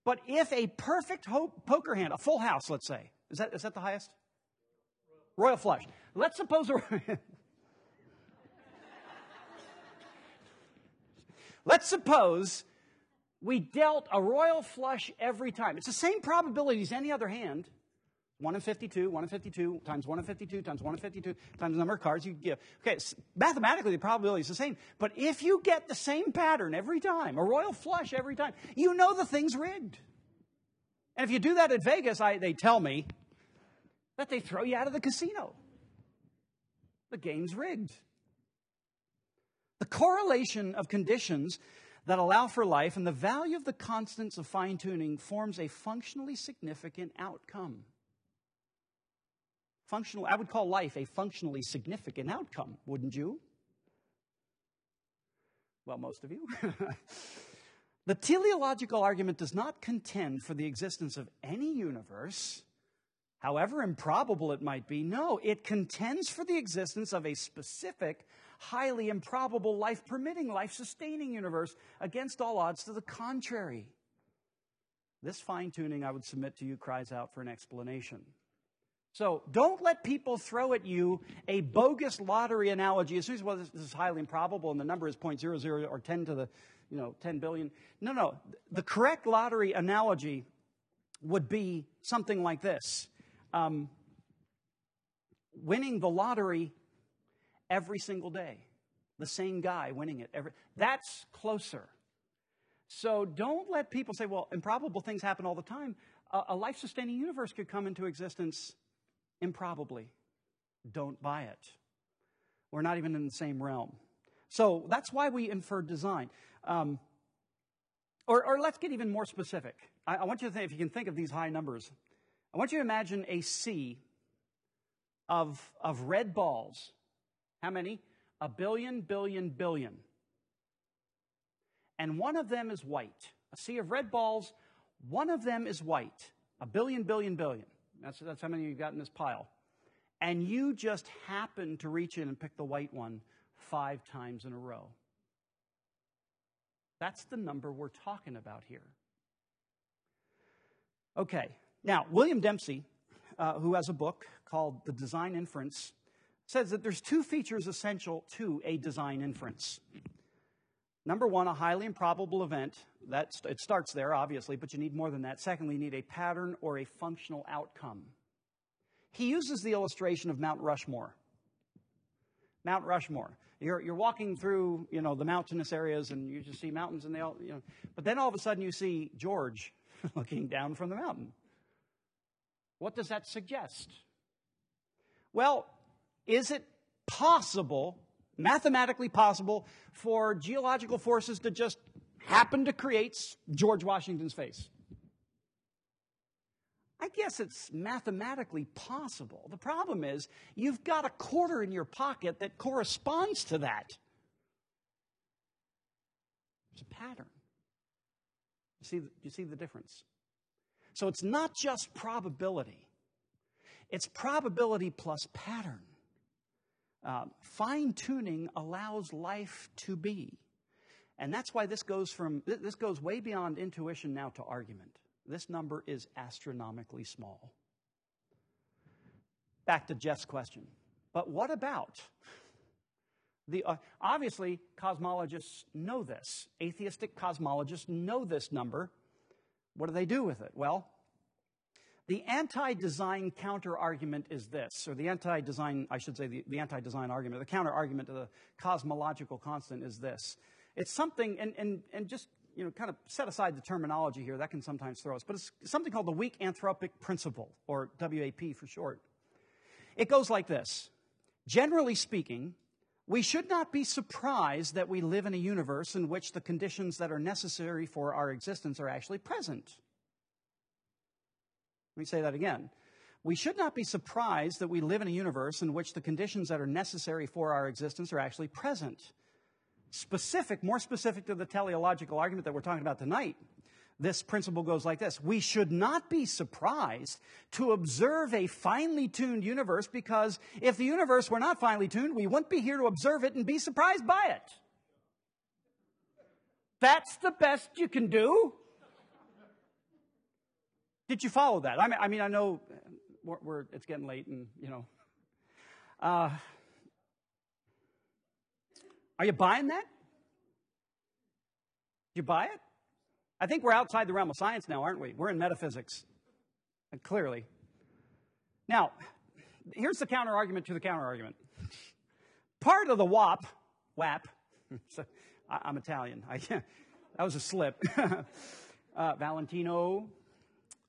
But if a perfect poker hand, a full house, let's say, is that is that the highest? Royal flush. Let's suppose a, Let's suppose we dealt a royal flush every time. It's the same probability as any other hand. 1 in 52, 1 in 52, times 1 in 52, times 1 in 52, times the number of cards you give. Okay, mathematically the probability is the same. But if you get the same pattern every time, a royal flush every time, you know the thing's rigged. And if you do that at Vegas, I, they tell me, that they throw you out of the casino. The game's rigged. The correlation of conditions that allow for life and the value of the constants of fine tuning forms a functionally significant outcome. Functional, I would call life a functionally significant outcome, wouldn't you? Well, most of you. the teleological argument does not contend for the existence of any universe however improbable it might be. No, it contends for the existence of a specific, highly improbable, life permitting, life sustaining universe against all odds to the contrary. This fine tuning, I would submit to you, cries out for an explanation. So don't let people throw at you a bogus lottery analogy as soon as well this, this is highly improbable and the number is 0.00 or 10 to the you know 10 billion. No, no. The correct lottery analogy would be something like this: um, winning the lottery every single day, the same guy winning it every. That's closer. So don't let people say, "Well, improbable things happen all the time." a life-sustaining universe could come into existence Improbably. Don't buy it. We're not even in the same realm. So that's why we infer design. Um, or, or, let's get even more specific. I, I, want you to think, if you can think of these high numbers, I want you to imagine a sea of, of red balls. How many? A billion, billion, billion. And one of them is white. A sea of red balls, one of them is white. A billion, billion, billion. That's, that's how many you've got in this pile. And you just happen to reach in and pick the white one five times in a row. That's the number we're talking about here. Okay, now, William Dembski, uh, who has a book called The Design Inference, says that there's two features essential to a design inference. Number one, a highly improbable event. That, it starts there, obviously, but you need more than that. Secondly, you need a pattern or a functional outcome. He uses the illustration of Mount Rushmore. Mount Rushmore. You're, you're walking through, you know, the mountainous areas and you just see mountains and they all, you know, but then all of a sudden you see George looking down from the mountain. What does that suggest? Well, is it possible mathematically possible for geological forces to just happen to create George Washington's face? I guess it's mathematically possible. The problem is you've got a quarter in your pocket that corresponds to that. There's a pattern. You see, you see the difference? So it's not just probability, it's probability plus pattern. Uh, Fine tuning allows life to be. And that's why this goes from, this goes way beyond intuition now to argument. This number is astronomically small. Back to Jeff's question. But what about? The, uh, obviously, cosmologists know this. Atheistic cosmologists know this number. What do they do with it? Well, the anti-design counter-argument is this, or the anti-design, I should say, the, the anti-design argument, the counter-argument to the cosmological constant is this. It's something, and, and, and just, you know, kind of set aside the terminology here, that can sometimes throw us, but it's something called the weak anthropic principle, or WAP for short. It goes like this. Generally speaking, we should not be surprised that we live in a universe in which the conditions that are necessary for our existence are actually present. Let me say that again. We should not be surprised that we live in a universe in which the conditions that are necessary for our existence are actually present. Specific, more specific to the teleological argument that we're talking about tonight, this principle goes like this. We should not be surprised to observe a finely tuned universe because if the universe were not finely tuned, we wouldn't be here to observe it and be surprised by it. That's the best you can do. Did you follow that? I mean, I, mean, I know we're, we're, it's getting late and, you know. Uh, are you buying that? You buy it? I think we're outside the realm of science now, aren't we? We're in metaphysics, clearly. Now, here's the counter argument to the counter argument. Part of the WAP, WAP, I'm Italian. I, that was a slip. uh, Valentino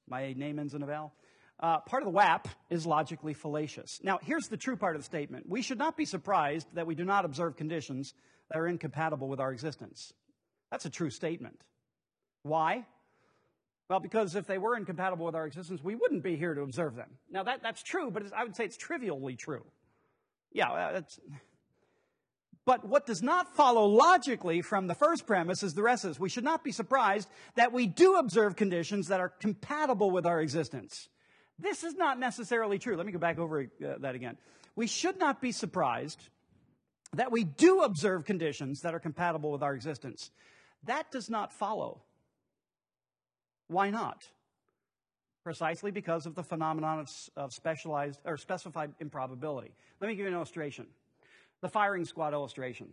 my name ends in a vowel. Uh, part of the WAP is logically fallacious. Now, here's the true part of the statement. We should not be surprised that we do not observe conditions that are incompatible with our existence. That's a true statement. Why? Well, because if they were incompatible with our existence, we wouldn't be here to observe them. Now, that, that's true, but I would say it's trivially true. Yeah, uh, that's. But what does not follow logically from the first premise is the rest this. We should not be surprised that we do observe conditions that are compatible with our existence. This is not necessarily true. Let me go back over uh, that again. We should not be surprised that we do observe conditions that are compatible with our existence. That does not follow. Why not? precisely because of the phenomenon of, of specialized or specified improbability. Let me give you an illustration. The firing squad illustration.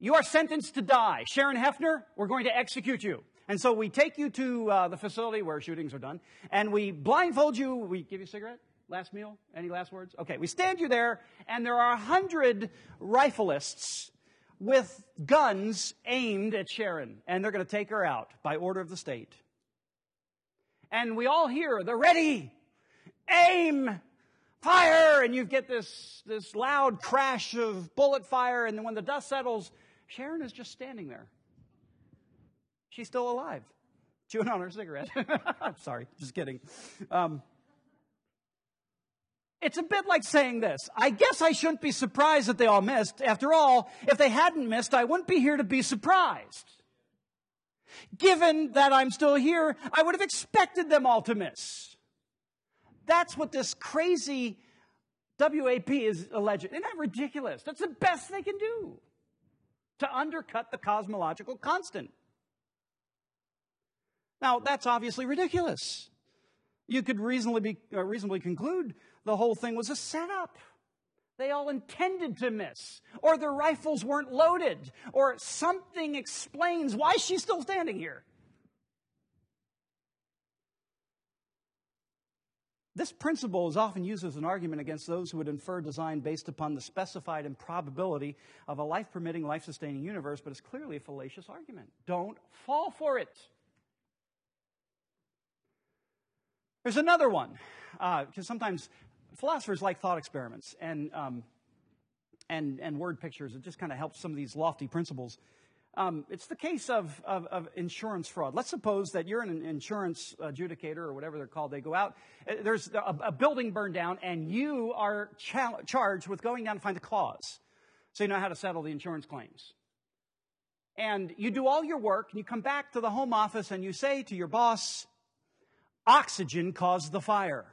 You are sentenced to die. Sharon Hefner, we're going to execute you. And so we take you to uh, the facility where shootings are done, and we blindfold you. We give you a cigarette? Last meal? Any last words? Okay, we stand you there, and there are a hundred rifleists with guns aimed at Sharon, and they're going to take her out by order of the state. And we all hear, they're ready, aim, fire, and you get this, this loud crash of bullet fire, and then when the dust settles, Sharon is just standing there. She's still alive, chewing on her cigarette. I'm sorry, just kidding. Um, it's a bit like saying this. I guess I shouldn't be surprised that they all missed. After all, if they hadn't missed, I wouldn't be here to be surprised. Given that I'm still here, I would have expected them all to miss. That's what this crazy WAP is alleging. Isn't that ridiculous? That's the best they can do to undercut the cosmological constant. Now, that's obviously ridiculous. You could reasonably, be, uh, reasonably conclude the whole thing was a setup. They all intended to miss, or their rifles weren't loaded, or something explains why she's still standing here. This principle is often used as an argument against those who would infer design based upon the specified improbability of a life permitting, life sustaining universe, but it's clearly a fallacious argument. Don't fall for it. There's another one, because uh, sometimes philosophers like thought experiments and, um, and, and word pictures. It just kind of helps some of these lofty principles. Um, it's the case of, of, of, insurance fraud. Let's suppose that you're an insurance adjudicator or whatever they're called. They go out, uh, there's a, a building burned down, and you are cha- charged with going down to find the cause so you know how to settle the insurance claims. And you do all your work, and you come back to the home office and you say to your boss, Oxygen caused the fire.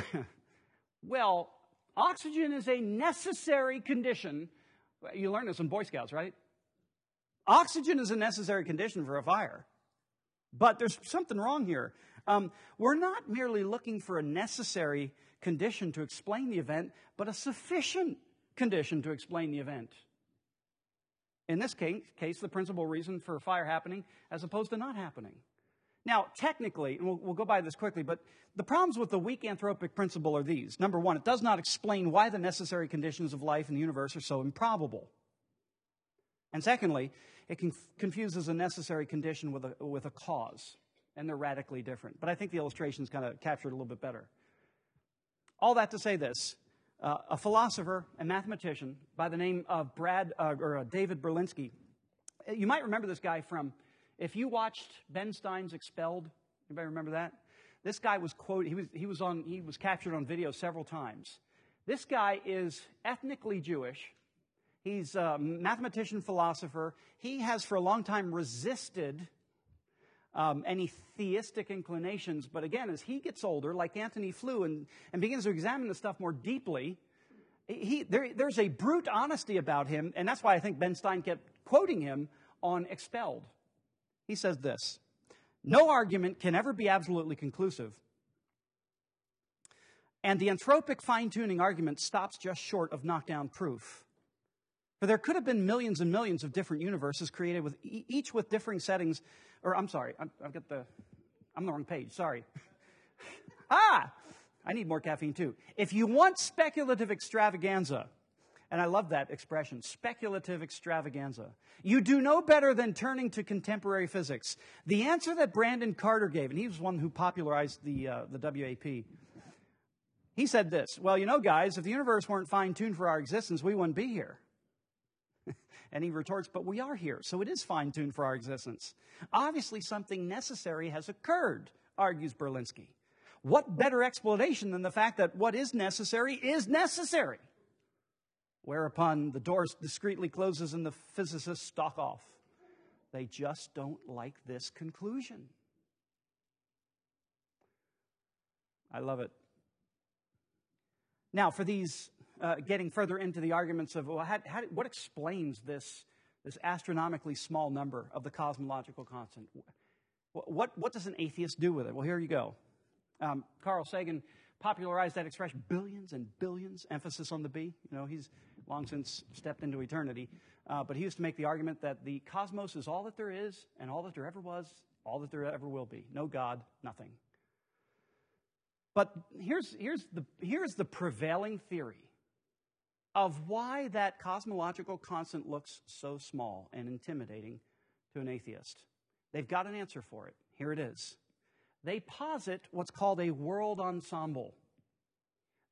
well, oxygen is a necessary condition. You learned this in Boy Scouts, right? Oxygen is a necessary condition for a fire. But there's something wrong here. Um, we're not merely looking for a necessary condition to explain the event, but a sufficient condition to explain the event. In this case, case the principal reason for fire happening as opposed to not happening. Now, technically, and we'll, we'll, go by this quickly, but the problems with the weak anthropic principle are these. Number one, it does not explain why the necessary conditions of life in the universe are so improbable. And secondly, it confuses a necessary condition with a, with a cause, and they're radically different. But I think the illustrations kind of captured a little bit better. All that to say this uh, a philosopher and mathematician by the name of Brad uh, or uh, David Berlinski. You might remember this guy from if you watched Ben Stein's Expelled, anybody remember that? This guy was quoted, he was, he was on, he was captured on video several times. This guy is ethnically Jewish. He's a mathematician, philosopher. He has for a long time resisted um, any theistic inclinations. But again, as he gets older, like Antony Flew, and, and begins to examine the stuff more deeply, he, there, there's a brute honesty about him, and that's why I think Ben Stein kept quoting him on Expelled. He says this No argument can ever be absolutely conclusive. And the anthropic fine tuning argument stops just short of knockdown proof. For there could have been millions and millions of different universes created with each with differing settings. Or I'm sorry, I've got the, I'm on the wrong page. Sorry. ah, I need more caffeine too. If you want speculative extravaganza, and I love that expression, speculative extravaganza. You do no better than turning to contemporary physics. The answer that Brandon Carter gave, and he was one who popularized the, uh, the WAP, he said this Well, you know, guys, if the universe weren't fine tuned for our existence, we wouldn't be here. and he retorts, But we are here, so it is fine tuned for our existence. Obviously, something necessary has occurred, argues Berlinski. What better explanation than the fact that what is necessary is necessary? Whereupon the door discreetly closes and the physicists stalk off. They just don't like this conclusion. I love it. Now, for these, uh, getting further into the arguments of well, how, how, what explains this, this astronomically small number of the cosmological constant. What, what, what does an atheist do with it? Well, here you go. Um, Carl Sagan popularized that expression billions and billions, emphasis on the B. You know, he's long since stepped into eternity. Uh, but he used to make the argument that the cosmos is all that there is and all that there ever was, all that there ever will be. No God, nothing. But here's, here's, the, here's the prevailing theory of why that cosmological constant looks so small and intimidating to an atheist. They've got an answer for it. Here it is. They posit what's called a world ensemble.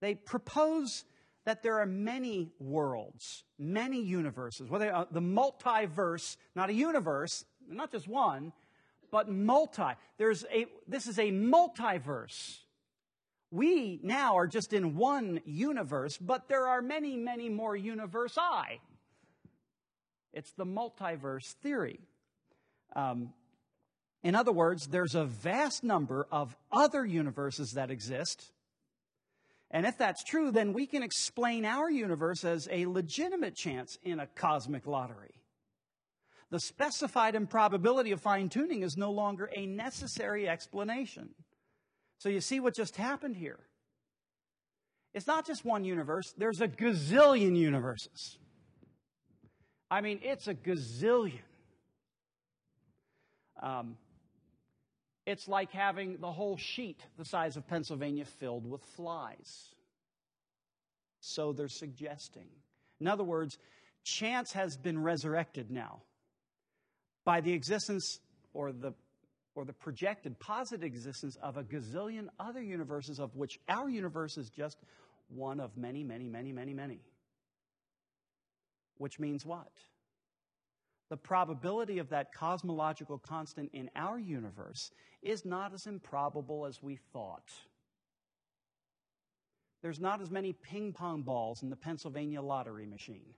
They propose that there are many worlds, many universes, whether uh, the multiverse, not a universe, not just one, but multi. There's a, this is a multiverse. We now are just in one universe, but there are many, many more universi. It's the multiverse theory. Um, in other words, there's a vast number of other universes that exist. And if that's true, then we can explain our universe as a legitimate chance in a cosmic lottery. The specified improbability of fine tuning is no longer a necessary explanation. So you see what just happened here. It's not just one universe, there's a gazillion universes. I mean, it's a gazillion. Um, it's like having the whole sheet the size of Pennsylvania filled with flies. So they're suggesting. In other words, chance has been resurrected now by the existence or the or the projected positive existence of a gazillion other universes, of which our universe is just one of many, many, many, many, many. Which means what? The probability of that cosmological constant in our universe is not as improbable as we thought. There's not as many ping pong balls in the Pennsylvania lottery machine.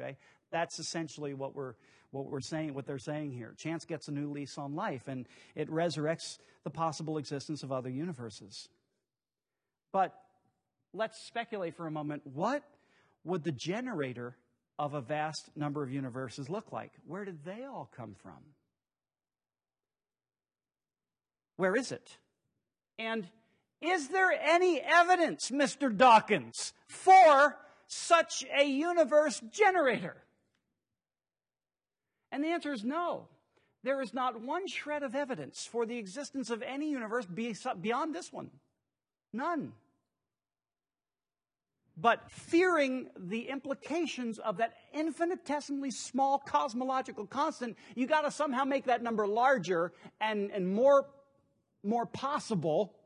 Okay? That's essentially what we're, what we're saying, what they're saying here. Chance gets a new lease on life and it resurrects the possible existence of other universes. But let's speculate for a moment. What would the generator of a vast number of universes look like? Where did they all come from? Where is it? And is there any evidence, Mr. Dawkins, for such a universe generator? And the answer is no. There is not one shred of evidence for the existence of any universe beyond this one. None. But fearing the implications of that infinitesimally small cosmological constant, you got to somehow make that number larger and, and more, more possible.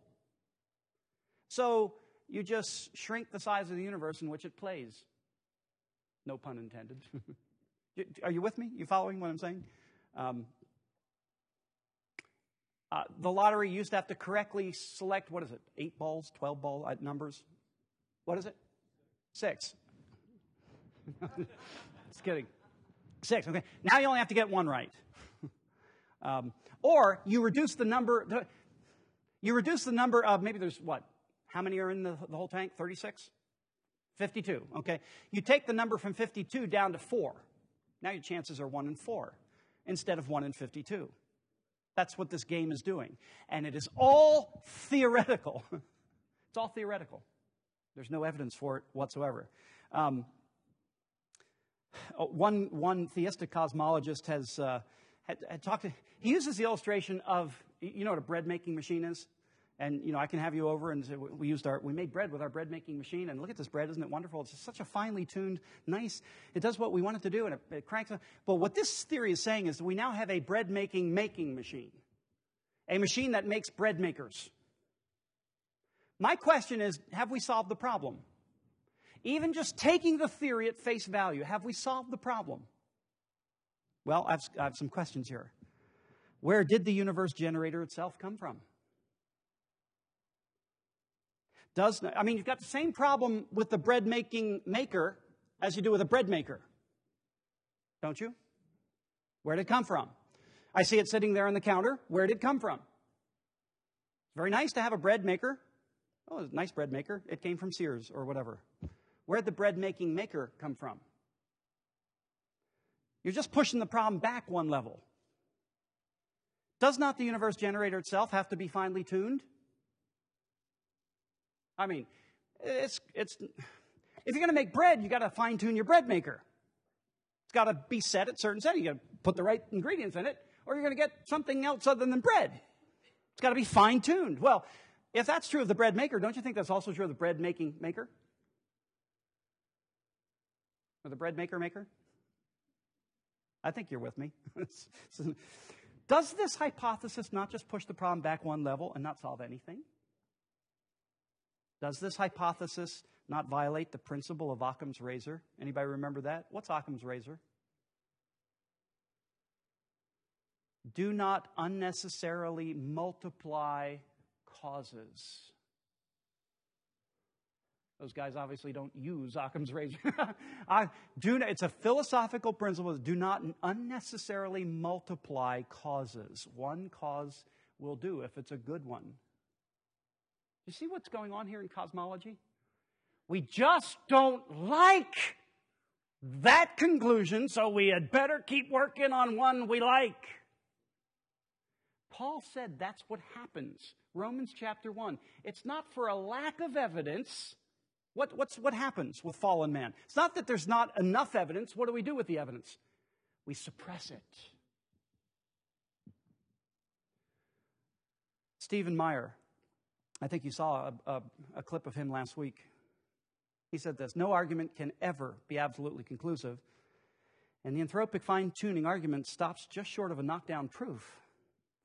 So you just shrink the size of the universe in which it plays. No pun intended. Are you with me? You following what I'm saying? Um, uh, the lottery used to have to correctly select, what is it, eight balls, 12 ball uh, numbers? What is it? Six. Just kidding. Six, okay. Now you only have to get one right. um, or you reduce the number, you reduce the number of, maybe there's what? How many are in the, the whole tank? 36? 52, okay. You take the number from 52 down to four. Now your chances are 1 in 4 instead of 1 in 52. That's what this game is doing. And it is all theoretical. it's all theoretical. There's no evidence for it whatsoever. Um, oh, one, one theistic cosmologist has uh, had, had talked to, he uses the illustration of, you know what a bread making machine is? And, you know, I can have you over and we used our, we made bread with our bread making machine and look at this bread, isn't it wonderful? It's such a finely tuned, nice, it does what we want it to do and it, it cranks up. But what this theory is saying is that we now have a bread making making machine. A machine that makes bread makers. My question is, have we solved the problem? Even just taking the theory at face value, have we solved the problem? Well, I have, I have some questions here. Where did the universe generator itself come from? does I mean, you've got the same problem with the bread making maker as you do with a bread maker. Don't you? Where did it come from? I see it sitting there on the counter. Where did it come from? Very nice to have a bread maker. Oh, nice bread maker. It came from Sears or whatever. Where did the bread making maker come from? You're just pushing the problem back one level. Does not the universe generator itself have to be finely tuned? I mean, it's, it's, if you're going to make bread, you got to fine tune your bread maker. It's got to be set at certain settings. You got to put the right ingredients in it, or you're going to get something else other than bread. It's got to be fine tuned. Well, if that's true of the bread maker, don't you think that's also true of the bread making maker? Or the bread maker maker? I think you're with me. Does this hypothesis not just push the problem back one level and not solve anything? Does this hypothesis not violate the principle of Occam's razor? Anybody remember that? What's Occam's razor? Do not unnecessarily multiply causes. Those guys obviously don't use Occam's razor. I, do, it's a philosophical principle. Do not unnecessarily multiply causes. One cause will do if it's a good one. You see what's going on here in cosmology? We just don't like that conclusion, so we had better keep working on one we like. Paul said that's what happens. Romans chapter 1. It's not for a lack of evidence what, what's, what happens with fallen man? It's not that there's not enough evidence. What do we do with the evidence? We suppress it. Stephen Meyer, I think you saw a, a, a clip of him last week. He said this No argument can ever be absolutely conclusive, and the anthropic fine tuning argument stops just short of a knockdown proof.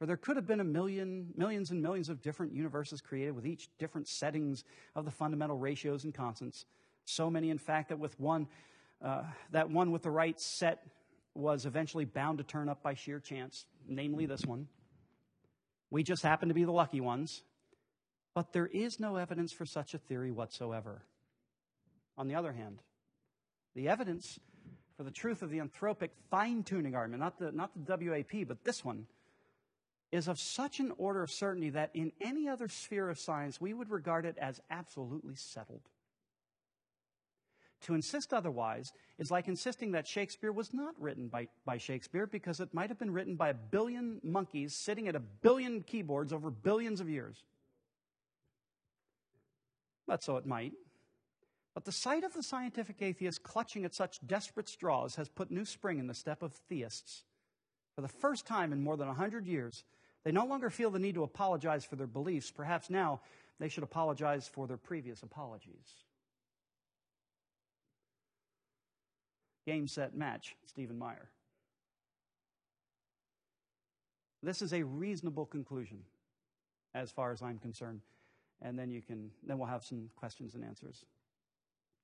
For there could have been a million, millions and millions of different universes created with each different settings of the fundamental ratios and constants. So many, in fact, that with one, uh, that one with the right set was eventually bound to turn up by sheer chance, namely this one. We just happen to be the lucky ones. But there is no evidence for such a theory whatsoever. On the other hand, the evidence for the truth of the anthropic fine tuning argument, not the, not the WAP, but this one, is of such an order of certainty that in any other sphere of science, we would regard it as absolutely settled. To insist otherwise is like insisting that Shakespeare was not written by, by Shakespeare because it might have been written by a billion monkeys sitting at a billion keyboards over billions of years. But so it might. But the sight of the scientific atheist clutching at such desperate straws has put new spring in the step of theists. For the first time in more than a hundred years, they no longer feel the need to apologize for their beliefs. Perhaps now they should apologize for their previous apologies. Game, set, match, Stephen Meyer. This is a reasonable conclusion as far as I'm concerned. And then you can then we'll have some questions and answers.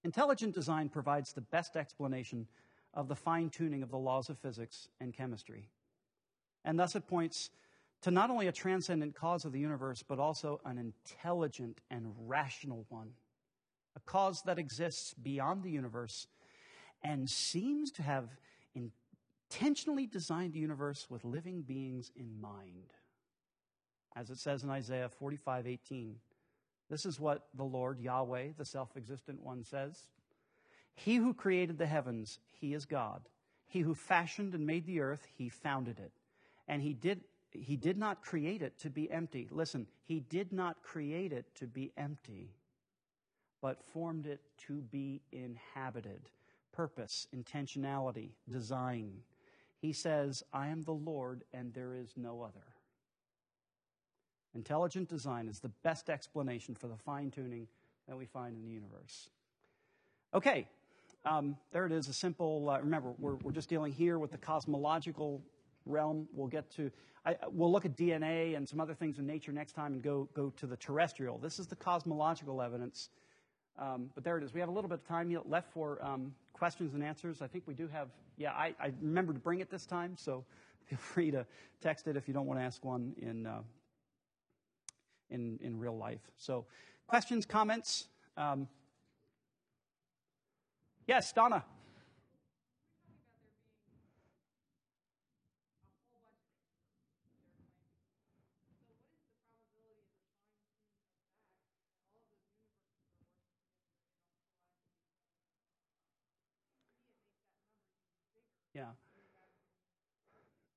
Intelligent design provides the best explanation of the fine tuning of the laws of physics and chemistry. And thus it points to not only a transcendent cause of the universe, but also an intelligent and rational one. A cause that exists beyond the universe and seems to have intentionally designed the universe with living beings in mind. As it says in Isaiah 45 18, this is what the Lord, Yahweh, the self existent one, says He who created the heavens, he is God. He who fashioned and made the earth, he founded it. And he did he did not create it to be empty. Listen, he did not create it to be empty, but formed it to be inhabited. Purpose, intentionality, design. He says, I am the Lord and there is no other. Intelligent design is the best explanation for the fine tuning that we find in the universe. Okay, um, there it is, a simple, uh, remember, we're, we're just dealing here with the cosmological realm. We'll get to, I, we'll look at DNA and some other things in nature next time and go, go to the terrestrial. This is the cosmological evidence. Um, but there it is. We have a little bit of time left for um, questions and answers. I think we do have, yeah, I, I remember to bring it this time, so feel free to text it if you don't want to ask one in, uh, in, in real life. So, questions, comments? Um, yes, Donna. Yeah.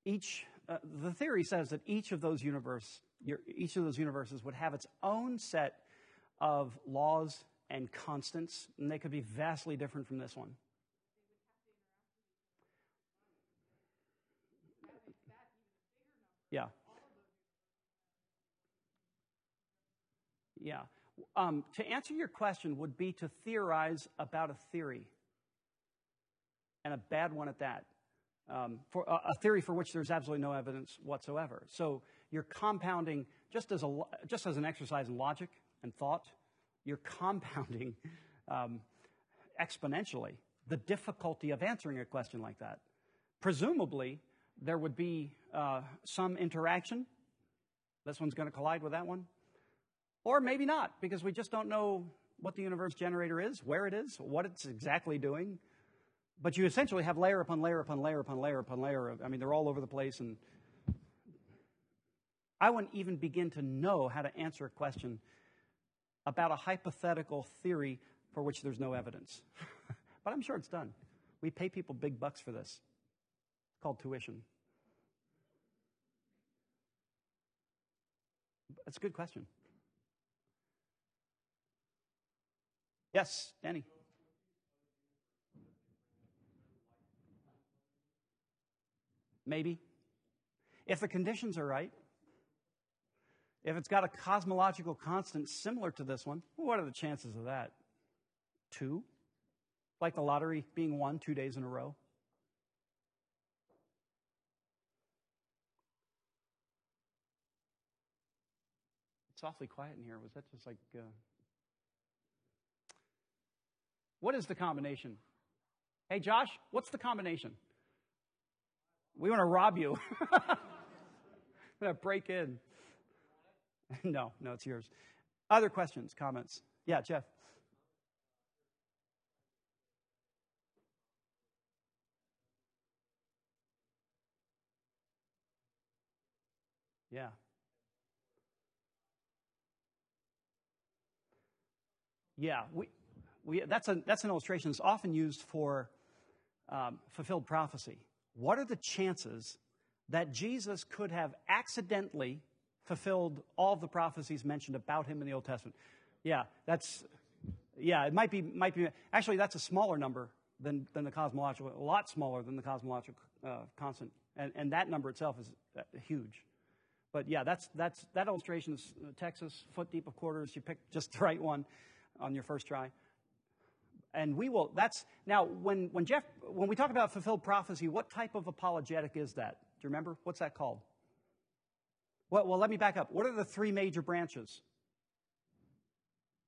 each, uh, the theory says that each of those universe, each of those universes would have its own set of laws and constants, and they could be vastly different from this one. Yeah. Yeah. Um, to answer your question would be to theorize about a theory, and a bad one at that. Um, for a, a theory for which there's absolutely no evidence whatsoever. So you're compounding just as a just as an exercise in logic and thought. You're compounding um, exponentially the difficulty of answering a question like that. Presumably, there would be uh, some interaction. This one's going to collide with that one. Or maybe not, because we just don't know what the universe generator is, where it is, what it's exactly doing. But you essentially have layer upon layer upon layer upon layer upon layer. Of, I mean, they're all over the place. And I wouldn't even begin to know how to answer a question about a hypothetical theory for which there's no evidence. but I'm sure it's done. We pay people big bucks for this. It's called tuition. That's a good question. Yes, Danny. Maybe. If the conditions are right, if it's got a cosmological constant similar to this one, what are the chances of that? Two? Like the lottery being won two days in a row? It's awfully quiet in here. Was that just like. Uh... What is the combination? Hey, Josh, what's the combination? We want to rob you. We're going to break in. no, no, it's yours. Other questions, comments? Yeah, Jeff. Yeah. Yeah, we, we, that's, a, that's an illustration that's often used for um, fulfilled prophecy. What are the chances that Jesus could have accidentally fulfilled all the prophecies mentioned about him in the Old Testament? Yeah, that's, yeah, it might be, might be, actually, that's a smaller number than, than the cosmological, a lot smaller than the cosmological uh, constant. And, and that number itself is uh, huge. But yeah, that's, that's, that illustration is uh, Texas, foot deep of quarters. You picked just the right one on your first try and we will that's now when when jeff when we talk about fulfilled prophecy what type of apologetic is that? Do you remember? What's that called? Well, well let me back up. What are the three major branches?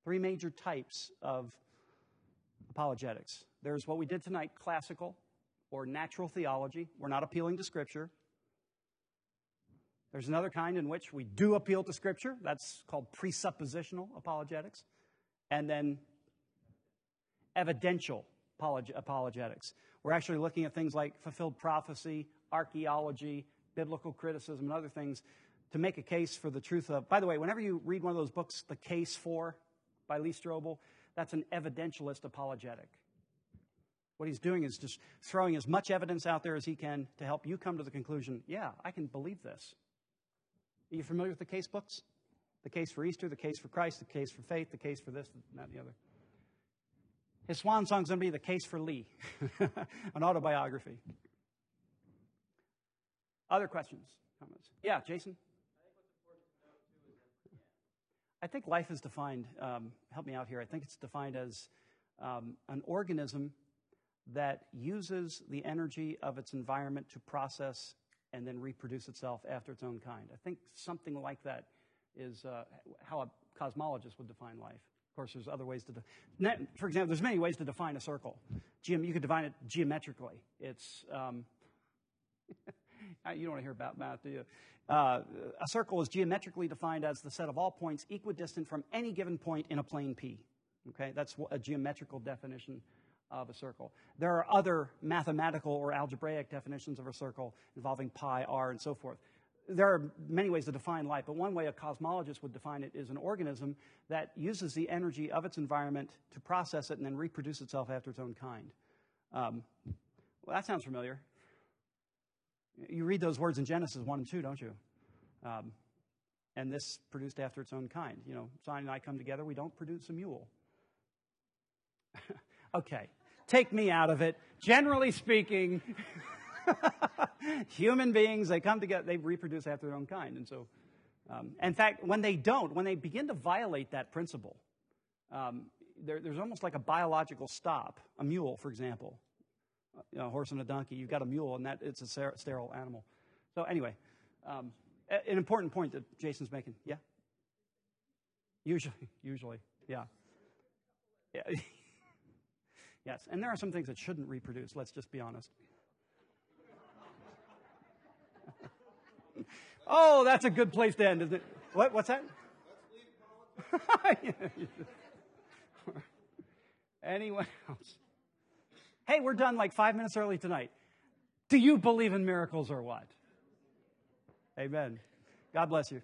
Three major types of apologetics. There's what we did tonight classical or natural theology. We're not appealing to scripture. There's another kind in which we do appeal to scripture. That's called presuppositional apologetics. And then evidential apologetics. We're actually looking at things like fulfilled prophecy, archaeology, biblical criticism, and other things to make a case for the truth of. By the way, whenever you read one of those books, The Case for by Lee Strobel, that's an evidentialist apologetic. What he's doing is just throwing as much evidence out there as he can to help you come to the conclusion yeah, I can believe this. Are you familiar with the case books? The case for Easter, the case for Christ, the case for faith, the case for this, and that, and the other. His swan song is going to be The Case for Lee, an autobiography. Other questions, comments? Yeah, Jason? I think life is defined, um, help me out here, I think it's defined as um, an organism that uses the energy of its environment to process and then reproduce itself after its own kind. I think something like that is uh, how a cosmologist would define life. Of course, there's other ways to, de- for example, there's many ways to define a circle. Geom- you could define it geometrically. It's, um, you don't want to hear about math, do you? Uh, a circle is geometrically defined as the set of all points equidistant from any given point in a plane P. Okay, that's a geometrical definition of a circle. There are other mathematical or algebraic definitions of a circle involving pi, r, and so forth there are many ways to define life, but one way a cosmologist would define it is an organism that uses the energy of its environment to process it and then reproduce itself after its own kind. Um, well, that sounds familiar. You read those words in Genesis 1 and 2, don't you? Um, and this produced after its own kind. You know, Zion and I come together, we don't produce a mule. okay, take me out of it. Generally speaking, human beings, they come together, they reproduce after their own kind. And so, um, in fact, when they don't, when they begin to violate that principle, um, there, there's almost like a biological stop. A mule, for example, you know, a horse and a donkey, you've got a mule, and that it's a sterile animal. So, anyway, um, an important point that Jason's making. Yeah? Usually, usually, yeah. Yeah. yes, and there are some things that shouldn't reproduce, let's just be honest. Oh, that's a good place to end, isn't it? What, what's that? Anyone else? Hey, we're done like five minutes early tonight. Do you believe in miracles or what? Amen. God bless you.